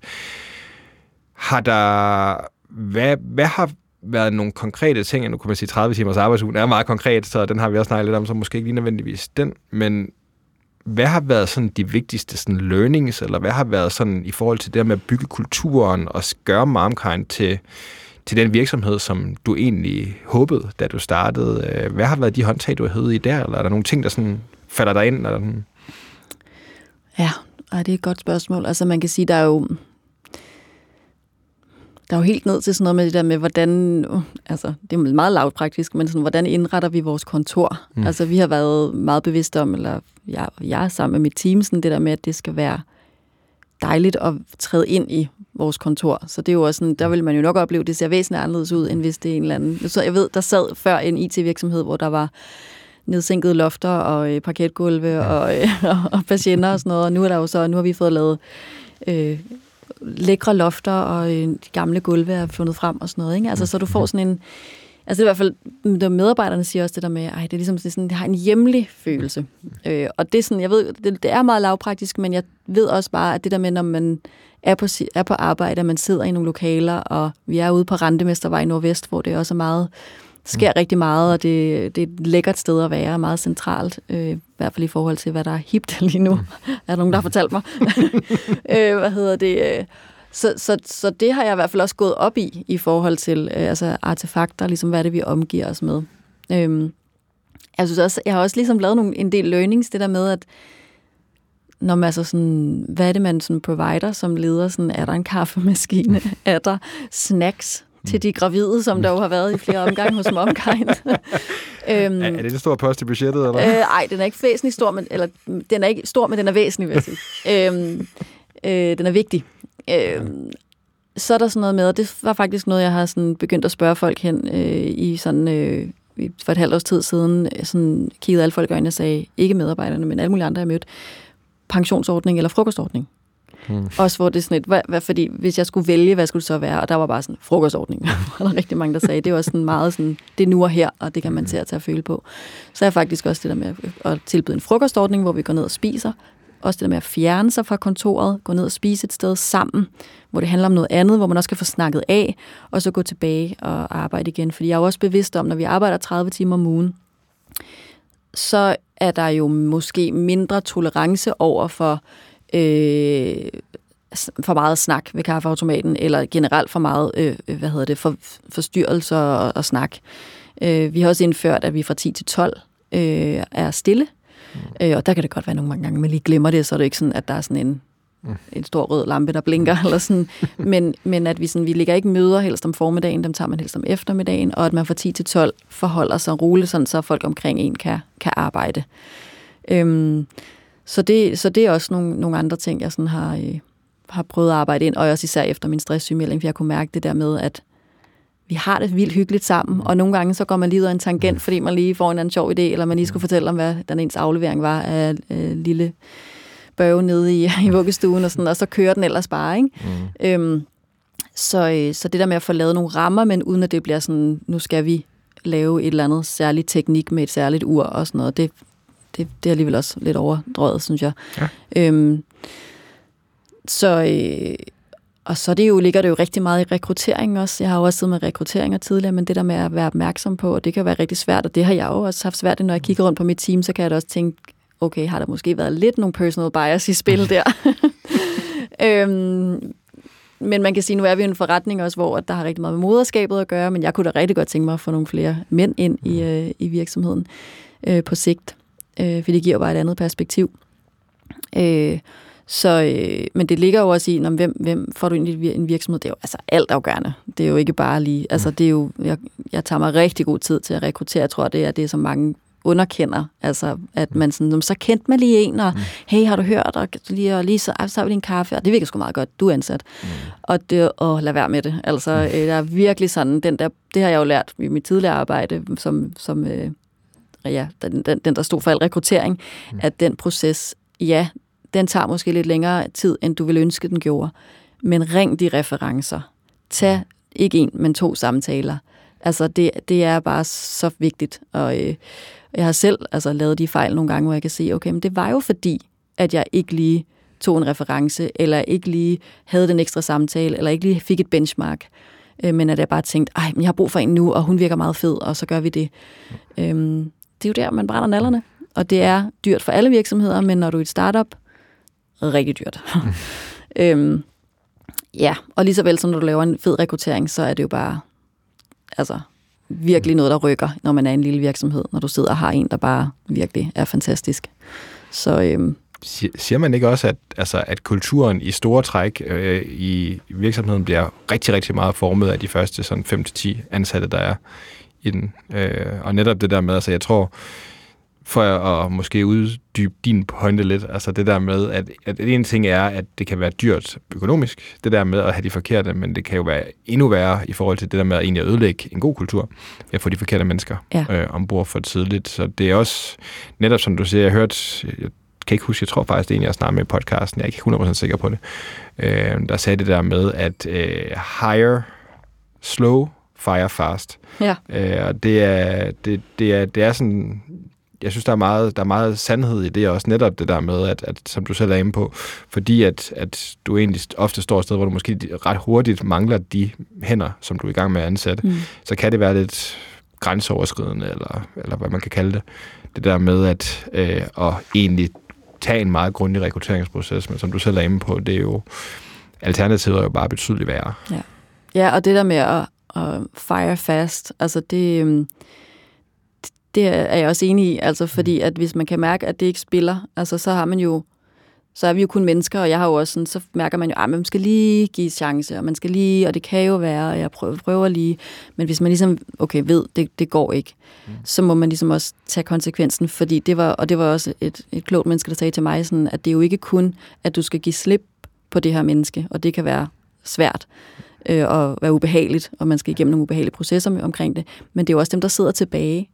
Har der... Hvad, hvad har været nogle konkrete ting, nu kan man sige 30 timers arbejdsugen er meget konkret, så den har vi også snakket lidt om, så måske ikke lige nødvendigvis den, men hvad har været sådan de vigtigste sådan learnings, eller hvad har været sådan i forhold til det med at bygge kulturen og gøre MarmKind til, til den virksomhed, som du egentlig håbede, da du startede? Øh, hvad har været de håndtag, du havde i der, eller er der nogle ting, der sådan falder der ind? Eller sådan? Ja, det er et godt spørgsmål. Altså man kan sige, der er jo der er jo helt ned til sådan noget med det der med, hvordan, altså det er meget lavpraktisk, men sådan, hvordan indretter vi vores kontor? Mm. Altså vi har været meget bevidste om, eller jeg, jeg er sammen med mit team, sådan det der med, at det skal være dejligt at træde ind i vores kontor. Så det er jo også sådan, der vil man jo nok opleve, at det ser væsentligt anderledes ud, end hvis det er en eller anden... Så jeg ved, der sad før en IT-virksomhed, hvor der var nedsænkede lofter og øh, parketgulve ja. og, øh, og patienter og sådan noget. Og nu er der jo så, nu har vi fået lavet øh, lækre lofter, og øh, de gamle gulve er fundet frem og sådan noget. Ikke? Altså, så du får sådan en... Altså det er i hvert fald, der medarbejderne siger også det der med, ej, det er ligesom det, er sådan, det har en hjemlig følelse. Øh, og det er sådan, jeg ved, det, det er meget lavpraktisk, men jeg ved også bare, at det der med, når man er på, er på arbejde, at man sidder i nogle lokaler, og vi er ude på Rentemestervej Nordvest, hvor det også er meget sker mm. rigtig meget, og det, det er et lækkert sted at være, meget centralt, øh, i hvert fald i forhold til, hvad der er hipt lige nu. Mm. er der nogen, der har fortalt mig? øh, hvad hedder det? Øh, så, så, så det har jeg i hvert fald også gået op i, i forhold til øh, altså artefakter, ligesom hvad det vi omgiver os med. Øh, jeg, synes også, jeg har også ligesom lavet nogle, en del learnings, det der med, at når man altså sådan, hvad er det, man sådan provider som leder? Sådan, er der en kaffemaskine? er der snacks? Til de gravide, som der jo har været i flere omgange hos Momkind. øhm, er, er det en stor post i budgettet? Eller? Øh, ej, den er ikke væsentlig stor, men, eller den er ikke stor, men den er væsentlig, vil jeg sige. øhm, øh, den er vigtig. Øhm, så er der sådan noget med, og det var faktisk noget, jeg har sådan begyndt at spørge folk hen øh, i sådan... Øh, for et halvt års tid siden sådan kiggede alle folk i øjnene og sagde, ikke medarbejderne, men alle mulige andre, jeg mødte, pensionsordning eller frokostordning. Mm. Også hvor det er sådan et, hvad, hvad, fordi hvis jeg skulle vælge, hvad skulle det så være? Og der var bare sådan frokostordning. og der er rigtig mange, der sagde, det var sådan meget sådan, det er nu og her, og det kan man til at tage at føle på. Så er faktisk også det der med at tilbyde en frokostordning, hvor vi går ned og spiser. Også det der med at fjerne sig fra kontoret, gå ned og spise et sted sammen, hvor det handler om noget andet, hvor man også kan få snakket af, og så gå tilbage og arbejde igen. Fordi jeg er jo også bevidst om, når vi arbejder 30 timer om ugen, så er der jo måske mindre tolerance over for øh, for meget snak ved kaffeautomaten, eller generelt for meget øh, hvad hedder det, for, forstyrrelser og, og snak. Øh, vi har også indført, at vi fra 10 til 12 øh, er stille, mm. øh, og der kan det godt være nogle gange, man lige glemmer det, så er det ikke sådan, at der er sådan en, mm. en stor rød lampe, der blinker, eller sådan. Men, men at vi, sådan, vi ligger ikke møder helst om formiddagen, dem tager man helst om eftermiddagen, og at man fra 10 til 12 forholder sig roligt, sådan, så folk omkring en kan, kan arbejde. Øhm, så det, så det er også nogle, nogle andre ting, jeg sådan har, øh, har prøvet at arbejde ind, og også især efter min stresssygmelding, for jeg kunne mærke det der med, at vi har det vildt hyggeligt sammen, og nogle gange så går man lige ud af en tangent, fordi man lige får en anden sjov idé, eller man lige skulle fortælle om, hvad den ens aflevering var af øh, lille børge nede i, i vuggestuen, og, sådan, og så kører den ellers bare. Ikke? Mm. Øhm, Så, øh, så det der med at få lavet nogle rammer, men uden at det bliver sådan, nu skal vi lave et eller andet særligt teknik med et særligt ur og sådan noget, det, det, det er alligevel også lidt overdrøjet, synes jeg. Ja. Øhm, så, øh, og så det jo, ligger det jo rigtig meget i rekruttering også. Jeg har jo også siddet med rekrutteringer tidligere, men det der med at være opmærksom på, og det kan være rigtig svært, og det har jeg jo også haft svært, når jeg kigger rundt på mit team, så kan jeg da også tænke, okay, har der måske været lidt nogle personal bias i spil der? øhm, men man kan sige, nu er vi en forretning også, hvor der har rigtig meget med moderskabet at gøre, men jeg kunne da rigtig godt tænke mig at få nogle flere mænd ind i, øh, i virksomheden øh, på sigt, øh, for det giver bare et andet perspektiv. Øh, så, øh, men det ligger jo også i, når, hvem, hvem får du i en virksomhed? Det er jo altså alt afgørende. Det er jo ikke bare lige... Altså, mm. det er jo, jeg, jeg tager mig rigtig god tid til at rekruttere. Jeg tror, det er det, som mange underkender. Altså, at man sådan, så kendte man lige en, og mm. hey, har du hørt, og lige, og lige så, så har vi en kaffe, og det virker sgu meget godt, du er ansat. Mm. Og det, åh, lad være med det. Altså, mm. øh, der er virkelig sådan, den der, det har jeg jo lært i mit tidligere arbejde, som, som øh, ja, den, den, den, der stod for al rekruttering, mm. at den proces, ja, den tager måske lidt længere tid, end du ville ønske, den gjorde. Men ring de referencer. Tag ikke en, men to samtaler. Altså, det, det er bare så vigtigt. Og øh, jeg har selv altså, lavet de fejl nogle gange, hvor jeg kan se, okay, men det var jo fordi, at jeg ikke lige tog en reference, eller ikke lige havde den ekstra samtale, eller ikke lige fik et benchmark. Øh, men at jeg bare tænkte, ej, men jeg har brug for en nu, og hun virker meget fed, og så gør vi det. Øhm, det er jo der, man brænder nallerne. Og det er dyrt for alle virksomheder, men når du er et startup, rigtig dyrt. Øhm, ja, og lige så vel som når du laver en fed rekruttering, så er det jo bare altså, virkelig noget, der rykker, når man er en lille virksomhed, når du sidder og har en, der bare virkelig er fantastisk. Så, øhm, Siger man ikke også, at, altså, at kulturen i store træk øh, i virksomheden bliver rigtig, rigtig meget formet af de første sådan 5-10 ansatte, der er i den? Øh, og netop det der med, altså jeg tror, for at måske uddybe din pointe lidt, altså det der med, at, at en ting er, at det kan være dyrt økonomisk, det der med at have de forkerte, men det kan jo være endnu værre i forhold til det der med at egentlig ødelægge en god kultur, at få de forkerte mennesker ja. øh, ombord for tidligt. Så det er også, netop som du siger, jeg har hørt, jeg kan ikke huske, jeg tror faktisk, det er en, jeg snakker med i podcasten, jeg er ikke 100% sikker på det, øh, der sagde det der med, at øh, hire slow, fire fast. Ja. Øh, og det er, det, det, er, det er sådan, jeg synes, der er, meget, der er meget sandhed i det også, netop det der med, at, at som du selv er inde på, fordi at, at du egentlig ofte står et sted, hvor du måske ret hurtigt mangler de hænder, som du er i gang med at ansætte, mm. så kan det være lidt grænseoverskridende, eller, eller hvad man kan kalde det. Det der med at, øh, at egentlig tage en meget grundig rekrutteringsproces, men som du selv er inde på, det er jo, alternativet er jo bare betydeligt værre. Ja, ja og det der med at, at fire fast, altså det, øhm, det er jeg også enig i, altså fordi at hvis man kan mærke, at det ikke spiller, altså så har man jo, så er vi jo kun mennesker, og jeg har jo også sådan, så mærker man jo, at man skal lige give chance, og man skal lige, og det kan jo være, og jeg prøver, prøver lige, men hvis man ligesom, okay, ved, det, det går ikke, mm. så må man ligesom også tage konsekvensen, fordi det var, og det var også et, et klogt menneske, der sagde til mig sådan, at det er jo ikke kun, at du skal give slip på det her menneske, og det kan være svært, øh, og være ubehageligt, og man skal igennem nogle ubehagelige processer omkring det, men det er jo også dem, der sidder tilbage,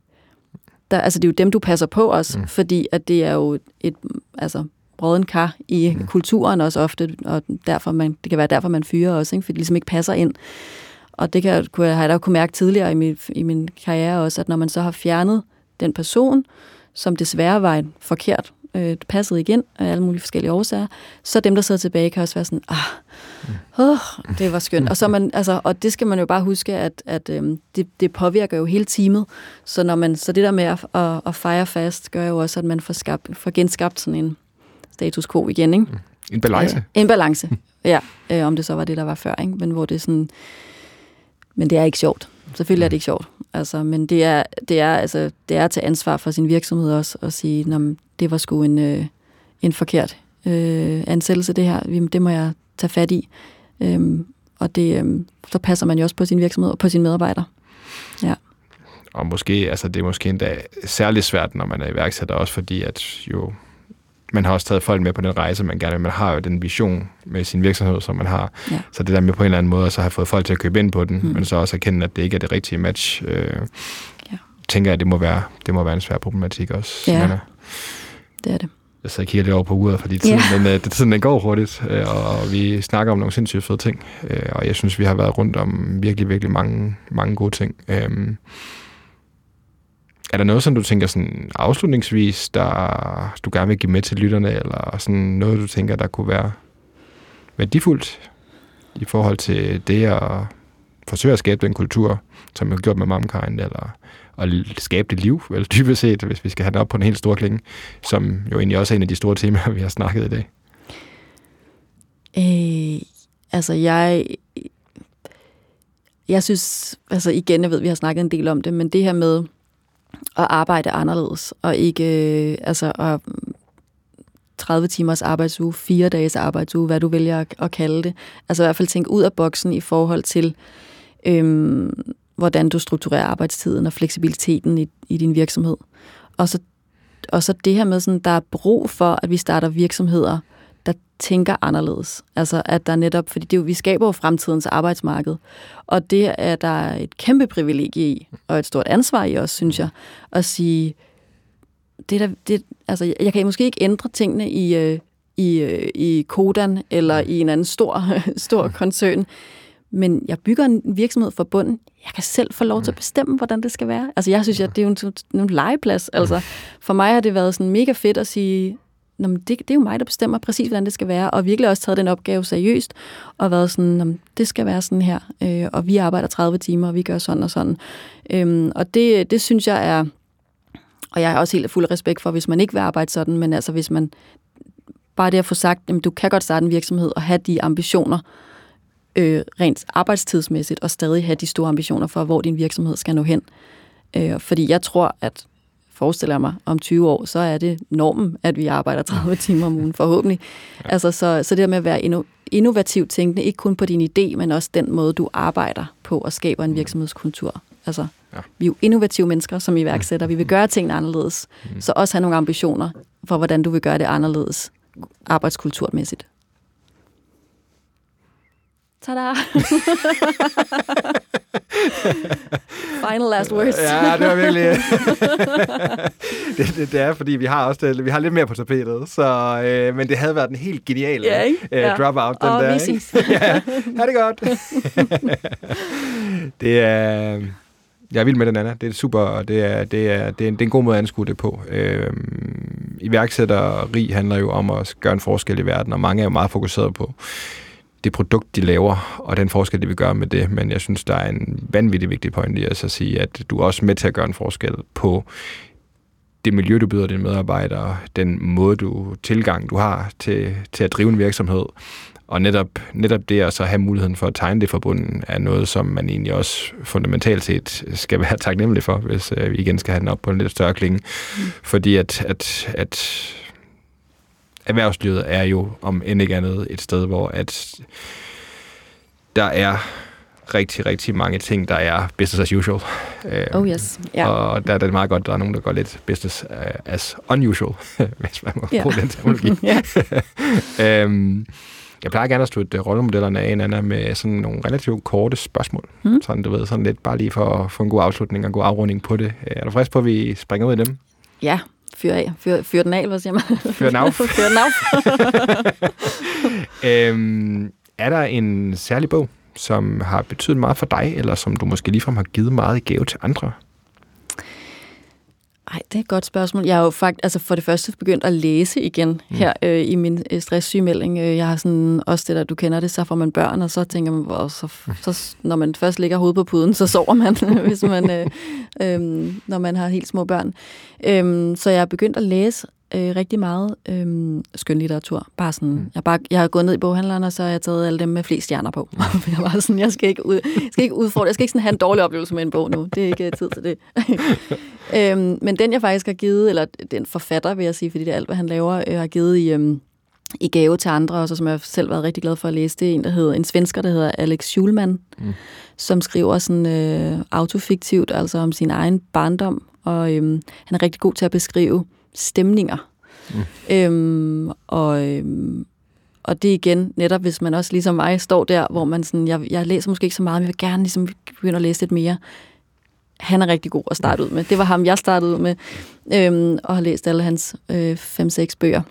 der, altså det er jo dem, du passer på også, mm. fordi at det er jo et altså, brøden kar i mm. kulturen også ofte, og derfor man, det kan være derfor, man fyrer også, ikke? fordi det ligesom ikke passer ind. Og det kan, kunne, har jeg da kunne mærke tidligere i min, i min karriere også, at når man så har fjernet den person, som desværre var en forkert øh, passede igen af alle mulige forskellige årsager, så dem, der sidder tilbage, kan også være sådan, ah, oh, det var skønt. Og, så man, altså, og det skal man jo bare huske, at, at øhm, det, det påvirker jo hele teamet. Så, når man, så det der med at, at, at fire fast, gør jo også, at man får, skabt, får genskabt sådan en status quo igen. Ikke? Mm. En balance. Ja, en balance, ja. Øh, om det så var det, der var før. Ikke? Men hvor det er sådan... Men det er ikke sjovt. Selvfølgelig er det ikke sjovt. Altså, men det er, det, er, altså, det er at tage ansvar for sin virksomhed også, og sige, det var sgu en, øh, en forkert øh, ansættelse, det her. Det må jeg tage fat i. Øhm, og det, øhm, så passer man jo også på sin virksomhed og på sine medarbejdere. Ja. Og måske, altså det er måske endda særligt svært, når man er iværksætter, også fordi at jo, man har også taget folk med på den rejse, man gerne vil. Man har jo den vision med sin virksomhed, som man har. Ja. Så det der med på en eller anden måde, så har fået folk til at købe ind på den, mm. men så også erkende, at det ikke er det rigtige match. Øh, ja. tænker jeg, det må være, det må være en svær problematik også. Ja, det er det. jeg kigger lidt over på uret, fordi tiden, yeah. men, øh, det, tiden den går hurtigt, øh, og vi snakker om nogle sindssygt fede ting, øh, og jeg synes, vi har været rundt om virkelig, virkelig mange, mange gode ting. Øh, er der noget, som du tænker sådan afslutningsvis, der du gerne vil give med til lytterne, eller sådan noget, du tænker, der kunne være værdifuldt i forhold til det at forsøge at skabe den kultur, som jeg har gjort med Momkind, eller at skabe det liv, eller dybest set, hvis vi skal have det op på en helt stor klinge, som jo egentlig også er en af de store temaer, vi har snakket i dag? Øh, altså, jeg... Jeg synes, altså igen, jeg ved, vi har snakket en del om det, men det her med at arbejde anderledes, og ikke, øh, altså, at 30 timers arbejdsuge, fire dages arbejdsuge, hvad du vælger at, at kalde det. Altså i hvert fald tænke ud af boksen i forhold til, øhm, hvordan du strukturerer arbejdstiden og fleksibiliteten i, i din virksomhed. Og så, og så det her med, sådan, der er brug for, at vi starter virksomheder, der tænker anderledes. Altså at der netop, fordi det er jo, vi skaber jo fremtidens arbejdsmarked, og det er der et kæmpe privilegie i, og et stort ansvar i også, synes jeg, at sige, det der, det, altså, jeg kan måske ikke ændre tingene i, øh, i, øh, i Kodan eller i en anden stor, stor koncern, men jeg bygger en virksomhed for bunden. Jeg kan selv få lov til at bestemme, hvordan det skal være. Altså, jeg synes, at det er jo en, en legeplads. Altså, for mig har det været sådan mega fedt at sige, Nå, men det, det er jo mig, der bestemmer præcis, hvordan det skal være, og virkelig også taget den opgave seriøst, og været sådan, det skal være sådan her, øh, og vi arbejder 30 timer, og vi gør sådan og sådan. Øhm, og det, det synes jeg er, og jeg har også helt fuld respekt for, hvis man ikke vil arbejde sådan, men altså hvis man, bare det at få sagt, jamen, du kan godt starte en virksomhed og have de ambitioner, øh, rent arbejdstidsmæssigt, og stadig have de store ambitioner for, hvor din virksomhed skal nå hen. Øh, fordi jeg tror, at forestiller jeg mig, om 20 år, så er det normen, at vi arbejder 30 timer om ugen, forhåbentlig. Ja. Altså, så, så det der med at være innovativt tænkende, ikke kun på din idé, men også den måde, du arbejder på og skaber en virksomhedskultur. Altså, ja. vi er jo innovative mennesker som iværksætter. Vi vil gøre tingene anderledes. Mm. Så også have nogle ambitioner for, hvordan du vil gøre det anderledes arbejdskulturmæssigt. Tada! Final last words. ja, det var virkelig... det, det, det, er, fordi vi har også det, vi har lidt mere på tapetet, så, øh, men det havde været en helt genial ja, øh, ja. drop-out, den Og der. vi ses. ja, ha' det godt. det er... Jeg er vild med den, Anna. Det er super, det er, det er, det er, en, det er en god måde at anskue det på. Øhm, iværksætteri handler jo om at gøre en forskel i verden, og mange er jo meget fokuseret på det produkt, de laver, og den forskel, de vil gøre med det. Men jeg synes, der er en vanvittig vigtig point i at sige, at du er også med til at gøre en forskel på det miljø, du byder dine medarbejdere, den måde, du tilgang, du har til, til at drive en virksomhed, og netop, netop det at så have muligheden for at tegne det forbundet, er noget, som man egentlig også fundamentalt set skal være taknemmelig for, hvis øh, vi igen skal have den op på en lidt større klinge. Mm. Fordi at, at, at erhvervslivet er jo, om end ikke andet, et sted, hvor at der er rigtig, rigtig mange ting, der er business as usual. Oh yes, yeah. Og der er det meget godt, der er nogen, der går lidt business uh, as unusual, hvis man må yeah. bruge den terminologi. um, jeg plejer gerne at slutte rollemodellerne af, Anna, med sådan nogle relativt korte spørgsmål. Mm. Sådan, du ved, sådan lidt bare lige for at få en god afslutning og en god afrunding på det. Er du frisk på, at vi springer ud i dem? Ja, fyr af. Fyr, fyr den af, hvad siger man? Fyr den af. fyr den af. øhm, er der en særlig bog, som har betydet meget for dig, eller som du måske ligefrem har givet meget i gave til andre? Ej, det er et godt spørgsmål. Jeg har jo faktisk, altså for det første begyndt at læse igen mm. her øh, i min øh, stresssygemelding. Øh, jeg har sådan, også det der, du kender det, så får man børn, og så tænker man, og så, så, når man først ligger hovedet på puden, så sover man, hvis man, øh, øh, når man har helt små børn. Øh, så jeg har begyndt at læse øh, rigtig meget øh, skønlitteratur. Bare sådan, mm. jeg, bare, jeg har gået ned i boghandleren, og så har jeg taget alle dem med flest stjerner på. Jeg var sådan, jeg skal ikke, ud, jeg skal ikke udfordre, jeg skal ikke sådan have en dårlig oplevelse med en bog nu. Det er ikke tid til det. øhm, men den, jeg faktisk har givet, eller den forfatter, vil jeg sige, fordi det er alt, hvad han laver, øh, har givet i, øhm, i gave til andre, og så som jeg selv har været rigtig glad for at læse, det er en, der hedder, en svensker, der hedder Alex Schulman, mm. som skriver sådan øh, autofiktivt, altså om sin egen barndom, og øhm, han er rigtig god til at beskrive stemninger. Mm. Øhm, og, øhm, og det igen, netop hvis man også ligesom mig står der, hvor man sådan, jeg, jeg læser måske ikke så meget, men jeg vil gerne ligesom begynde at læse lidt mere. Han er rigtig god at starte ud med. Det var ham, jeg startede ud med, øhm, og har læst alle hans øh, 5-6 bøger.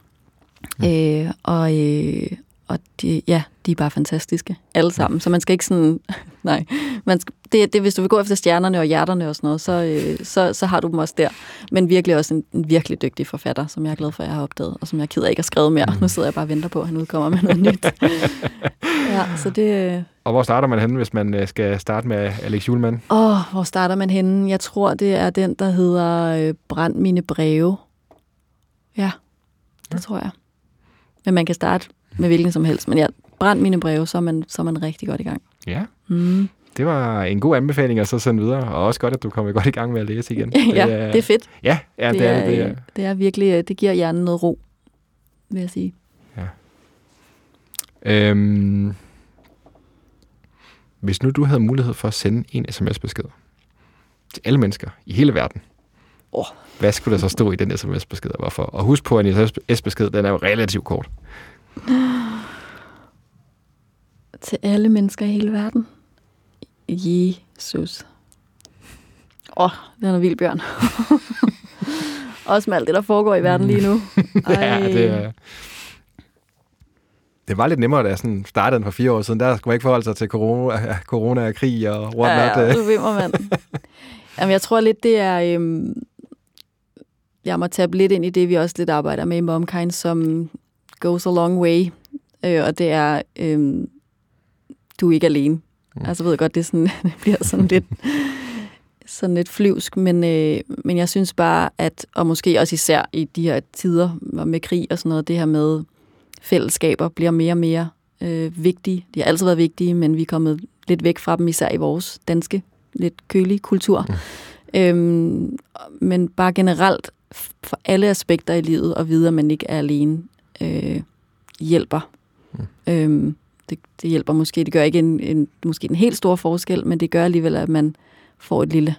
Mm. Øh, og øh, og de, ja, de er bare fantastiske, alle sammen. Så man skal ikke sådan, nej, man skal, det, det, hvis du vil gå efter stjernerne og hjerterne og sådan noget, så, øh, så, så har du dem også der. Men virkelig også en, en virkelig dygtig forfatter, som jeg er glad for, at jeg har opdaget, og som jeg keder ikke har skrevet mere. Mm. Nu sidder jeg bare og venter på, at han udkommer med noget nyt. ja, så det... Øh, og hvor starter man henne, hvis man øh, skal starte med Alex Julemand? Åh, oh, hvor starter man henne? Jeg tror, det er den, der hedder øh, Brænd mine breve. Ja, det ja. tror jeg. Men man kan starte med hvilken som helst. Men ja, brænd mine breve, så er man, så er man rigtig godt i gang. Ja. Mm. Det var en god anbefaling at så sende videre, og også godt, at du kommer godt i gang med at læse igen. ja, det er, det er fedt. Ja, ja det, det, er, det, er, det er virkelig, øh, det giver hjernen noget ro, vil jeg sige. Ja. Øhm, hvis nu du havde mulighed for at sende en sms-besked til alle mennesker i hele verden, oh. hvad skulle der så stå i den sms-besked, og hvorfor? Og husk på, at en sms-besked, den er jo relativt kort. Til alle mennesker i hele verden. Jesus. Åh, oh, den er vild, Bjørn. Også med alt det, der foregår i verden lige nu. Ja, det er... Det var lidt nemmere, da jeg sådan startede den for fire år siden. Der skulle man ikke forholde sig til corona, corona og krig og whatnot. Ja, ja, du vimmer, mand. Jamen, jeg tror lidt, det er... Øhm, jeg må tage lidt ind i det, vi også lidt arbejder med i Momkind, som goes a long way. Øh, og det er, øh, du er ikke alene. Mm. Altså ved jeg godt, det, sådan, det bliver sådan lidt, sådan lidt flyvsk, men, øh, men jeg synes bare, at, og måske også især i de her tider med krig og sådan noget, det her med fællesskaber bliver mere og mere øh, vigtige. De har altid været vigtige, men vi er kommet lidt væk fra dem, især i vores danske, lidt kølige kultur. Mm. Øhm, men bare generelt for alle aspekter i livet at vide, at man ikke er alene øh, hjælper. Mm. Øhm, det, det hjælper måske. Det gør ikke en, en, måske en helt stor forskel, men det gør alligevel, at man får et lille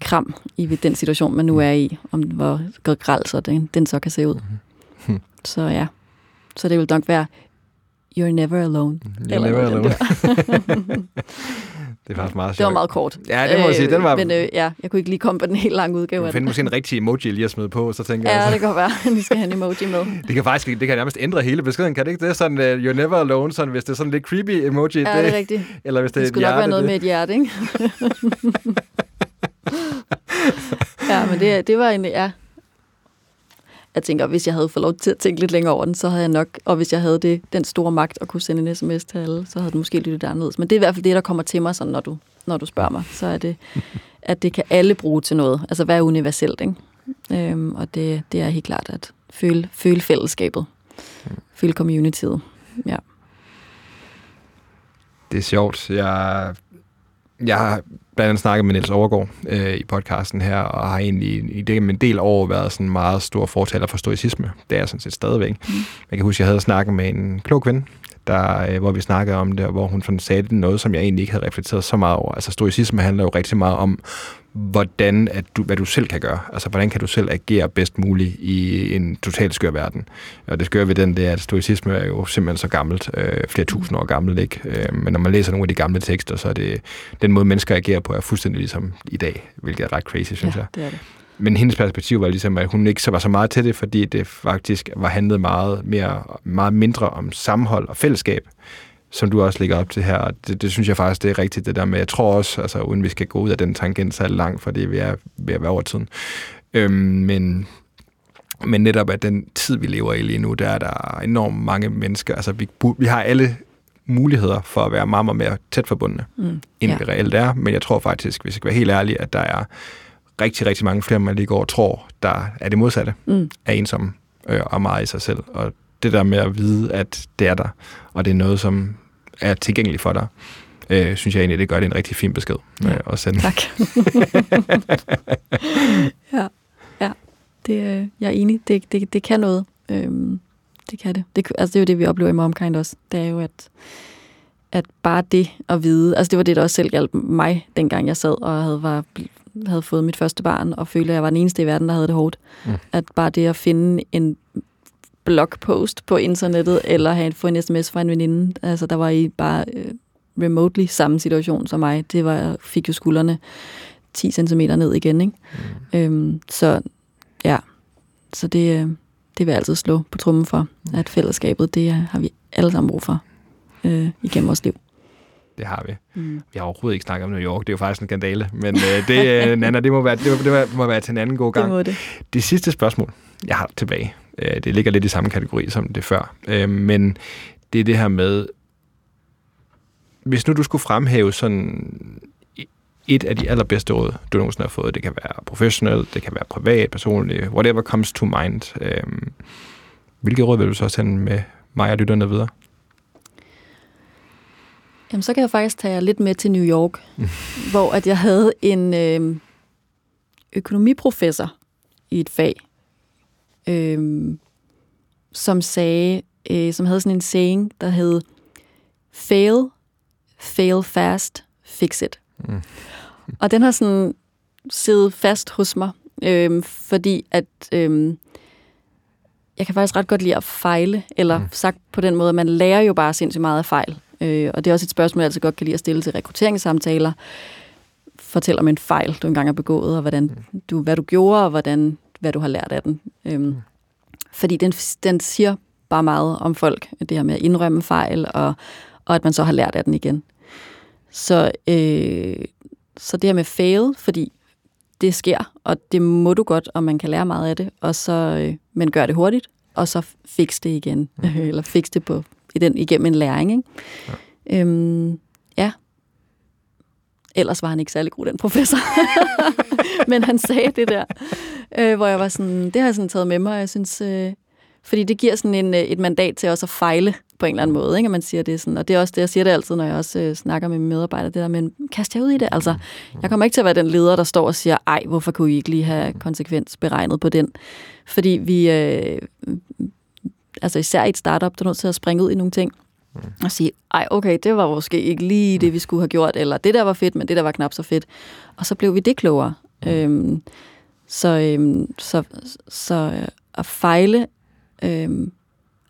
kram i den situation, man nu er i, om hvor græld så den, den så kan se ud. Mm. Så ja, så det vil nok være You're never alone. You're Eller never alone. Det er faktisk meget sjovt. Det var meget kort. Ja, det må jeg sige. Den var... Men øh, ja, jeg kunne ikke lige komme på den helt lange udgave af det. måske en rigtig emoji lige at smide på, så tænker ja, jeg... Ja, det kan være. Vi skal have en emoji med. det kan faktisk det kan nærmest ændre hele beskeden. Kan det ikke det? Sådan, uh, you're never alone, sådan, hvis det er sådan lidt creepy emoji. Ja, det, det er rigtigt. Eller hvis det, det skulle nok være noget det. med et hjerte, ikke? ja, men det, det var en... Ja, jeg tænker, hvis jeg havde fået lov til at tænke lidt længere over den, så havde jeg nok, og hvis jeg havde det, den store magt at kunne sende en sms til alle, så havde det måske lyttet anderledes. Men det er i hvert fald det, der kommer til mig, sådan, når, du, når du spørger mig, så er det, at det kan alle bruge til noget. Altså hvad er universelt, ikke? Øhm, og det, det er helt klart at føle, føle fællesskabet, føle communityet. Ja. Det er sjovt. Jeg jeg blandt andet snakket med Niels Overgaard øh, i podcasten her, og har egentlig i det en del år været sådan meget stor fortaler for stoicisme. Det er jeg sådan set stadigvæk. Mm. Jeg kan huske, jeg havde snakket med en klog kvinde, der, øh, hvor vi snakkede om det, og hvor hun sådan sagde det noget, som jeg egentlig ikke havde reflekteret så meget over. Altså stoicisme handler jo rigtig meget om, hvordan at du, hvad du selv kan gøre. Altså, hvordan kan du selv agere bedst muligt i en totalt skør verden. Og det skør ved den, det er, at stoicisme er jo simpelthen så gammelt, øh, flere tusind år gammelt, ikke? Øh, men når man læser nogle af de gamle tekster, så er det den måde, mennesker agerer på, er fuldstændig ligesom i dag, hvilket er ret crazy, synes ja, jeg. Det er det. Men hendes perspektiv var ligesom, at hun ikke så var så meget til det, fordi det faktisk var handlet meget, mere, meget mindre om sammenhold og fællesskab, som du også lægger op til her. Det, det synes jeg faktisk, det er rigtigt, det der med, jeg tror også, altså uden vi skal gå ud af den tangent så langt, fordi vi er ved at være over tiden. Øhm, men, men netop at den tid, vi lever i lige nu, der er der enormt mange mennesker. Altså vi, vi har alle muligheder for at være meget, meget mere tæt forbundne, mm, end ja. vi reelt er. Men jeg tror faktisk, hvis jeg skal være helt ærlig, at der er rigtig, rigtig mange flere, man lige går og tror, der er det modsatte mm. er ensomme øh, og meget i sig selv. Og det der med at vide, at det er der, og det er noget, som er tilgængelig for dig, øh, synes jeg egentlig, det gør det en rigtig fin besked øh, ja. at sende. Tak. ja, ja. Det, øh, jeg er enig. Det, det, det kan noget. Øhm, det kan det. det. Altså, det er jo det, vi oplever i Momkind også. Det er jo, at, at bare det at vide, altså det var det, der også selv hjalp mig, dengang jeg sad og havde, var, havde fået mit første barn, og følte, at jeg var den eneste i verden, der havde det hårdt. Mm. At bare det at finde en blogpost på internettet, eller have få en sms fra en veninde. Altså, der var i bare øh, remotely samme situation som mig. Det var, fik jo skuldrene 10 cm ned igen, ikke? Mm. Øhm, så ja, så det, øh, det vil jeg altid slå på trummen for, at fællesskabet, det har vi alle sammen brug for øh, igennem vores liv. Det har vi. Mm. Vi har overhovedet ikke snakket om New York. Det er jo faktisk en skandale. Men øh, det, øh, Nana, det må, være, det, må, det må være til en anden god gang. Det må det. Det sidste spørgsmål, jeg har tilbage, øh, det ligger lidt i samme kategori som det før. Øh, men det er det her med, hvis nu du skulle fremhæve sådan et af de allerbedste råd, du nogensinde har fået, det kan være professionelt, det kan være privat, personligt, whatever comes to mind. Øh, hvilke råd vil du så sende med mig og lytterne videre? Jamen, så kan jeg faktisk tage jer lidt med til New York, hvor at jeg havde en øh, økonomiprofessor i et fag, øh, som sagde, øh, som havde sådan en saying, der hed, fail, fail fast, fix it. Mm. Og den har sådan siddet fast hos mig, øh, fordi at øh, jeg kan faktisk ret godt lide at fejle, eller mm. sagt på den måde, at man lærer jo bare sindssygt meget af fejl. Øh, og det er også et spørgsmål, jeg altid godt kan lide at stille til rekrutteringssamtaler. Fortæl om en fejl, du engang har begået, og hvordan du, hvad du gjorde, og hvordan, hvad du har lært af den. Øhm, fordi den, den siger bare meget om folk, det her med at indrømme fejl, og, og at man så har lært af den igen. Så, øh, så det her med fail, fordi det sker, og det må du godt, og man kan lære meget af det, og så, øh, men gør det hurtigt, og så fix det igen, mm. eller fix det på, i den, igennem en læring. Ikke? Ja. Øhm, ja. Ellers var han ikke særlig god, den professor. Men han sagde det der, øh, hvor jeg var sådan, det har jeg sådan taget med mig, og jeg synes, øh, fordi det giver sådan en, øh, et mandat til også at fejle på en eller anden måde, ikke? at man siger det sådan. Og det er også det, jeg siger det altid, når jeg også øh, snakker med mine medarbejdere, det der med, kast jer ud i det. Altså, jeg kommer ikke til at være den leder, der står og siger, ej, hvorfor kunne I ikke lige have konsekvens beregnet på den? Fordi vi, øh, altså især i et startup, der er nødt til at springe ud i nogle ting. Og sige, ej, okay, det var måske ikke lige det, vi skulle have gjort, eller det der var fedt, men det der var knap så fedt. Og så blev vi det klogere. Mm. Øhm, så, øhm, så, så øh, at fejle øhm,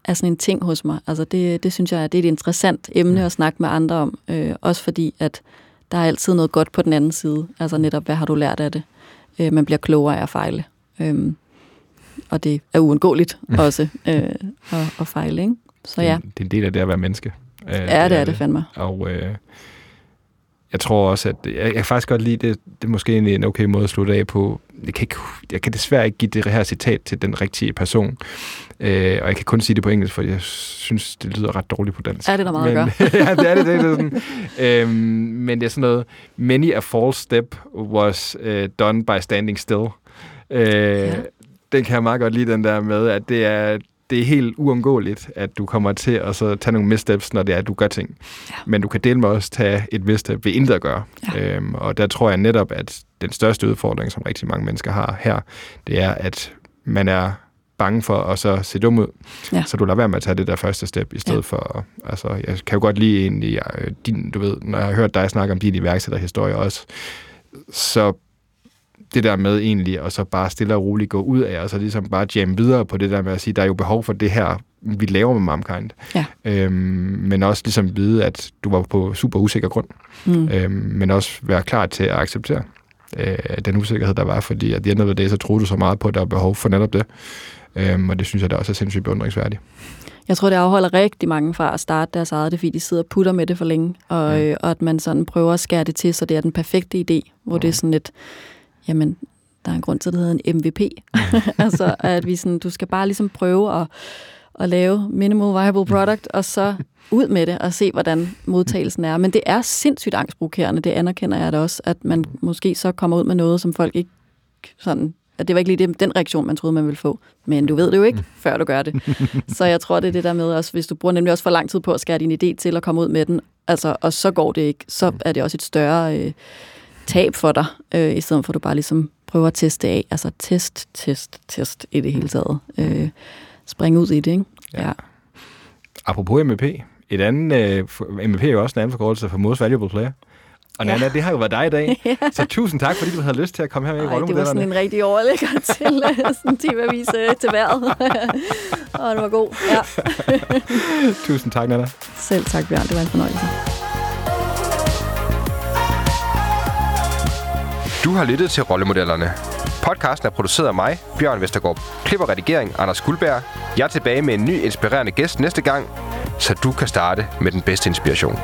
er sådan en ting hos mig. Altså det, det synes jeg, det er et interessant emne mm. at snakke med andre om. Øh, også fordi, at der er altid noget godt på den anden side. Altså netop, hvad har du lært af det? Øh, man bliver klogere af at fejle. Øhm, og det er uundgåeligt også øh, at, at fejle. Ikke? Så ja. Det, det er en del af det at være menneske. Øh, ja, det, det er det, det fandme. Og øh, jeg tror også, at jeg, jeg kan faktisk godt lide det. Det er måske en, okay måde at slutte af på. Jeg kan, ikke, jeg kan desværre ikke give det her citat til den rigtige person. Øh, og jeg kan kun sige det på engelsk, for jeg synes, det lyder ret dårligt på dansk. Er det der meget men, at gøre? ja, det er det. det, er sådan. øhm, men det er sådan noget, many a false step was uh, done by standing still. Øh, ja den kan jeg meget godt lide, den der med, at det er, det er helt uundgåeligt, at du kommer til at så tage nogle missteps, når det er, at du gør ting. Ja. Men du kan dele med også tage et misstep ved intet at gøre. Ja. Øhm, og der tror jeg netop, at den største udfordring, som rigtig mange mennesker har her, det er, at man er bange for at så se dum ud. Ja. Så du lader være med at tage det der første step, i stedet ja. for... Altså, jeg kan jo godt lide egentlig, øh, din, du ved, når jeg har hørt dig snakke om din iværksætterhistorie også, så det der med egentlig, og så bare stille og roligt gå ud af, og så ligesom bare jamme videre på det der med at sige, der er jo behov for det her, vi laver med Momkind. Ja. Øhm, men også ligesom vide, at du var på super usikker grund. Mm. Øhm, men også være klar til at acceptere øh, den usikkerhed, der var, fordi at end of the day, så troede du så meget på, at der er behov for netop det. Øhm, og det synes jeg, der også er sindssygt beundringsværdigt. Jeg tror, det afholder rigtig mange fra at starte deres eget, det fordi de sidder og putter med det for længe, og, ja. øh, og at man sådan prøver at skære det til, så det er den perfekte idé, hvor ja. det er sådan et, jamen, der er en grund til, at det hedder en MVP. altså, at vi sådan, du skal bare ligesom prøve at, at lave minimal viable product, og så ud med det og se, hvordan modtagelsen er. Men det er sindssygt angstprovokerende, det anerkender jeg da også, at man måske så kommer ud med noget, som folk ikke sådan at det var ikke lige det, den reaktion, man troede, man ville få. Men du ved det jo ikke, før du gør det. Så jeg tror, det er det der med også, hvis du bruger nemlig også for lang tid på at skære din idé til at komme ud med den, altså, og så går det ikke, så er det også et større øh, tab for dig, øh, i stedet for at du bare ligesom prøver at teste af. Altså test, test, test i det hele taget. Øh, spring ud i det, ikke? Ja. ja. Apropos MVP, et andet, uh, MVP er jo også en anden forkortelse for Most Valuable Player. Og Nana, ja. det har jo været dig i dag. ja. Så tusind tak, fordi du havde lyst til at komme her med i rollemodellerne. det var sådan en rigtig overlægger til uh, sådan timevis uh, til vejret. og det var god. Ja. tusind tak, Nana. Selv tak, Bjørn. Det var en fornøjelse. Du har lyttet til Rollemodellerne. Podcasten er produceret af mig, Bjørn Vestergaard. Klipper redigering, Anders Guldberg. Jeg er tilbage med en ny inspirerende gæst næste gang, så du kan starte med den bedste inspiration.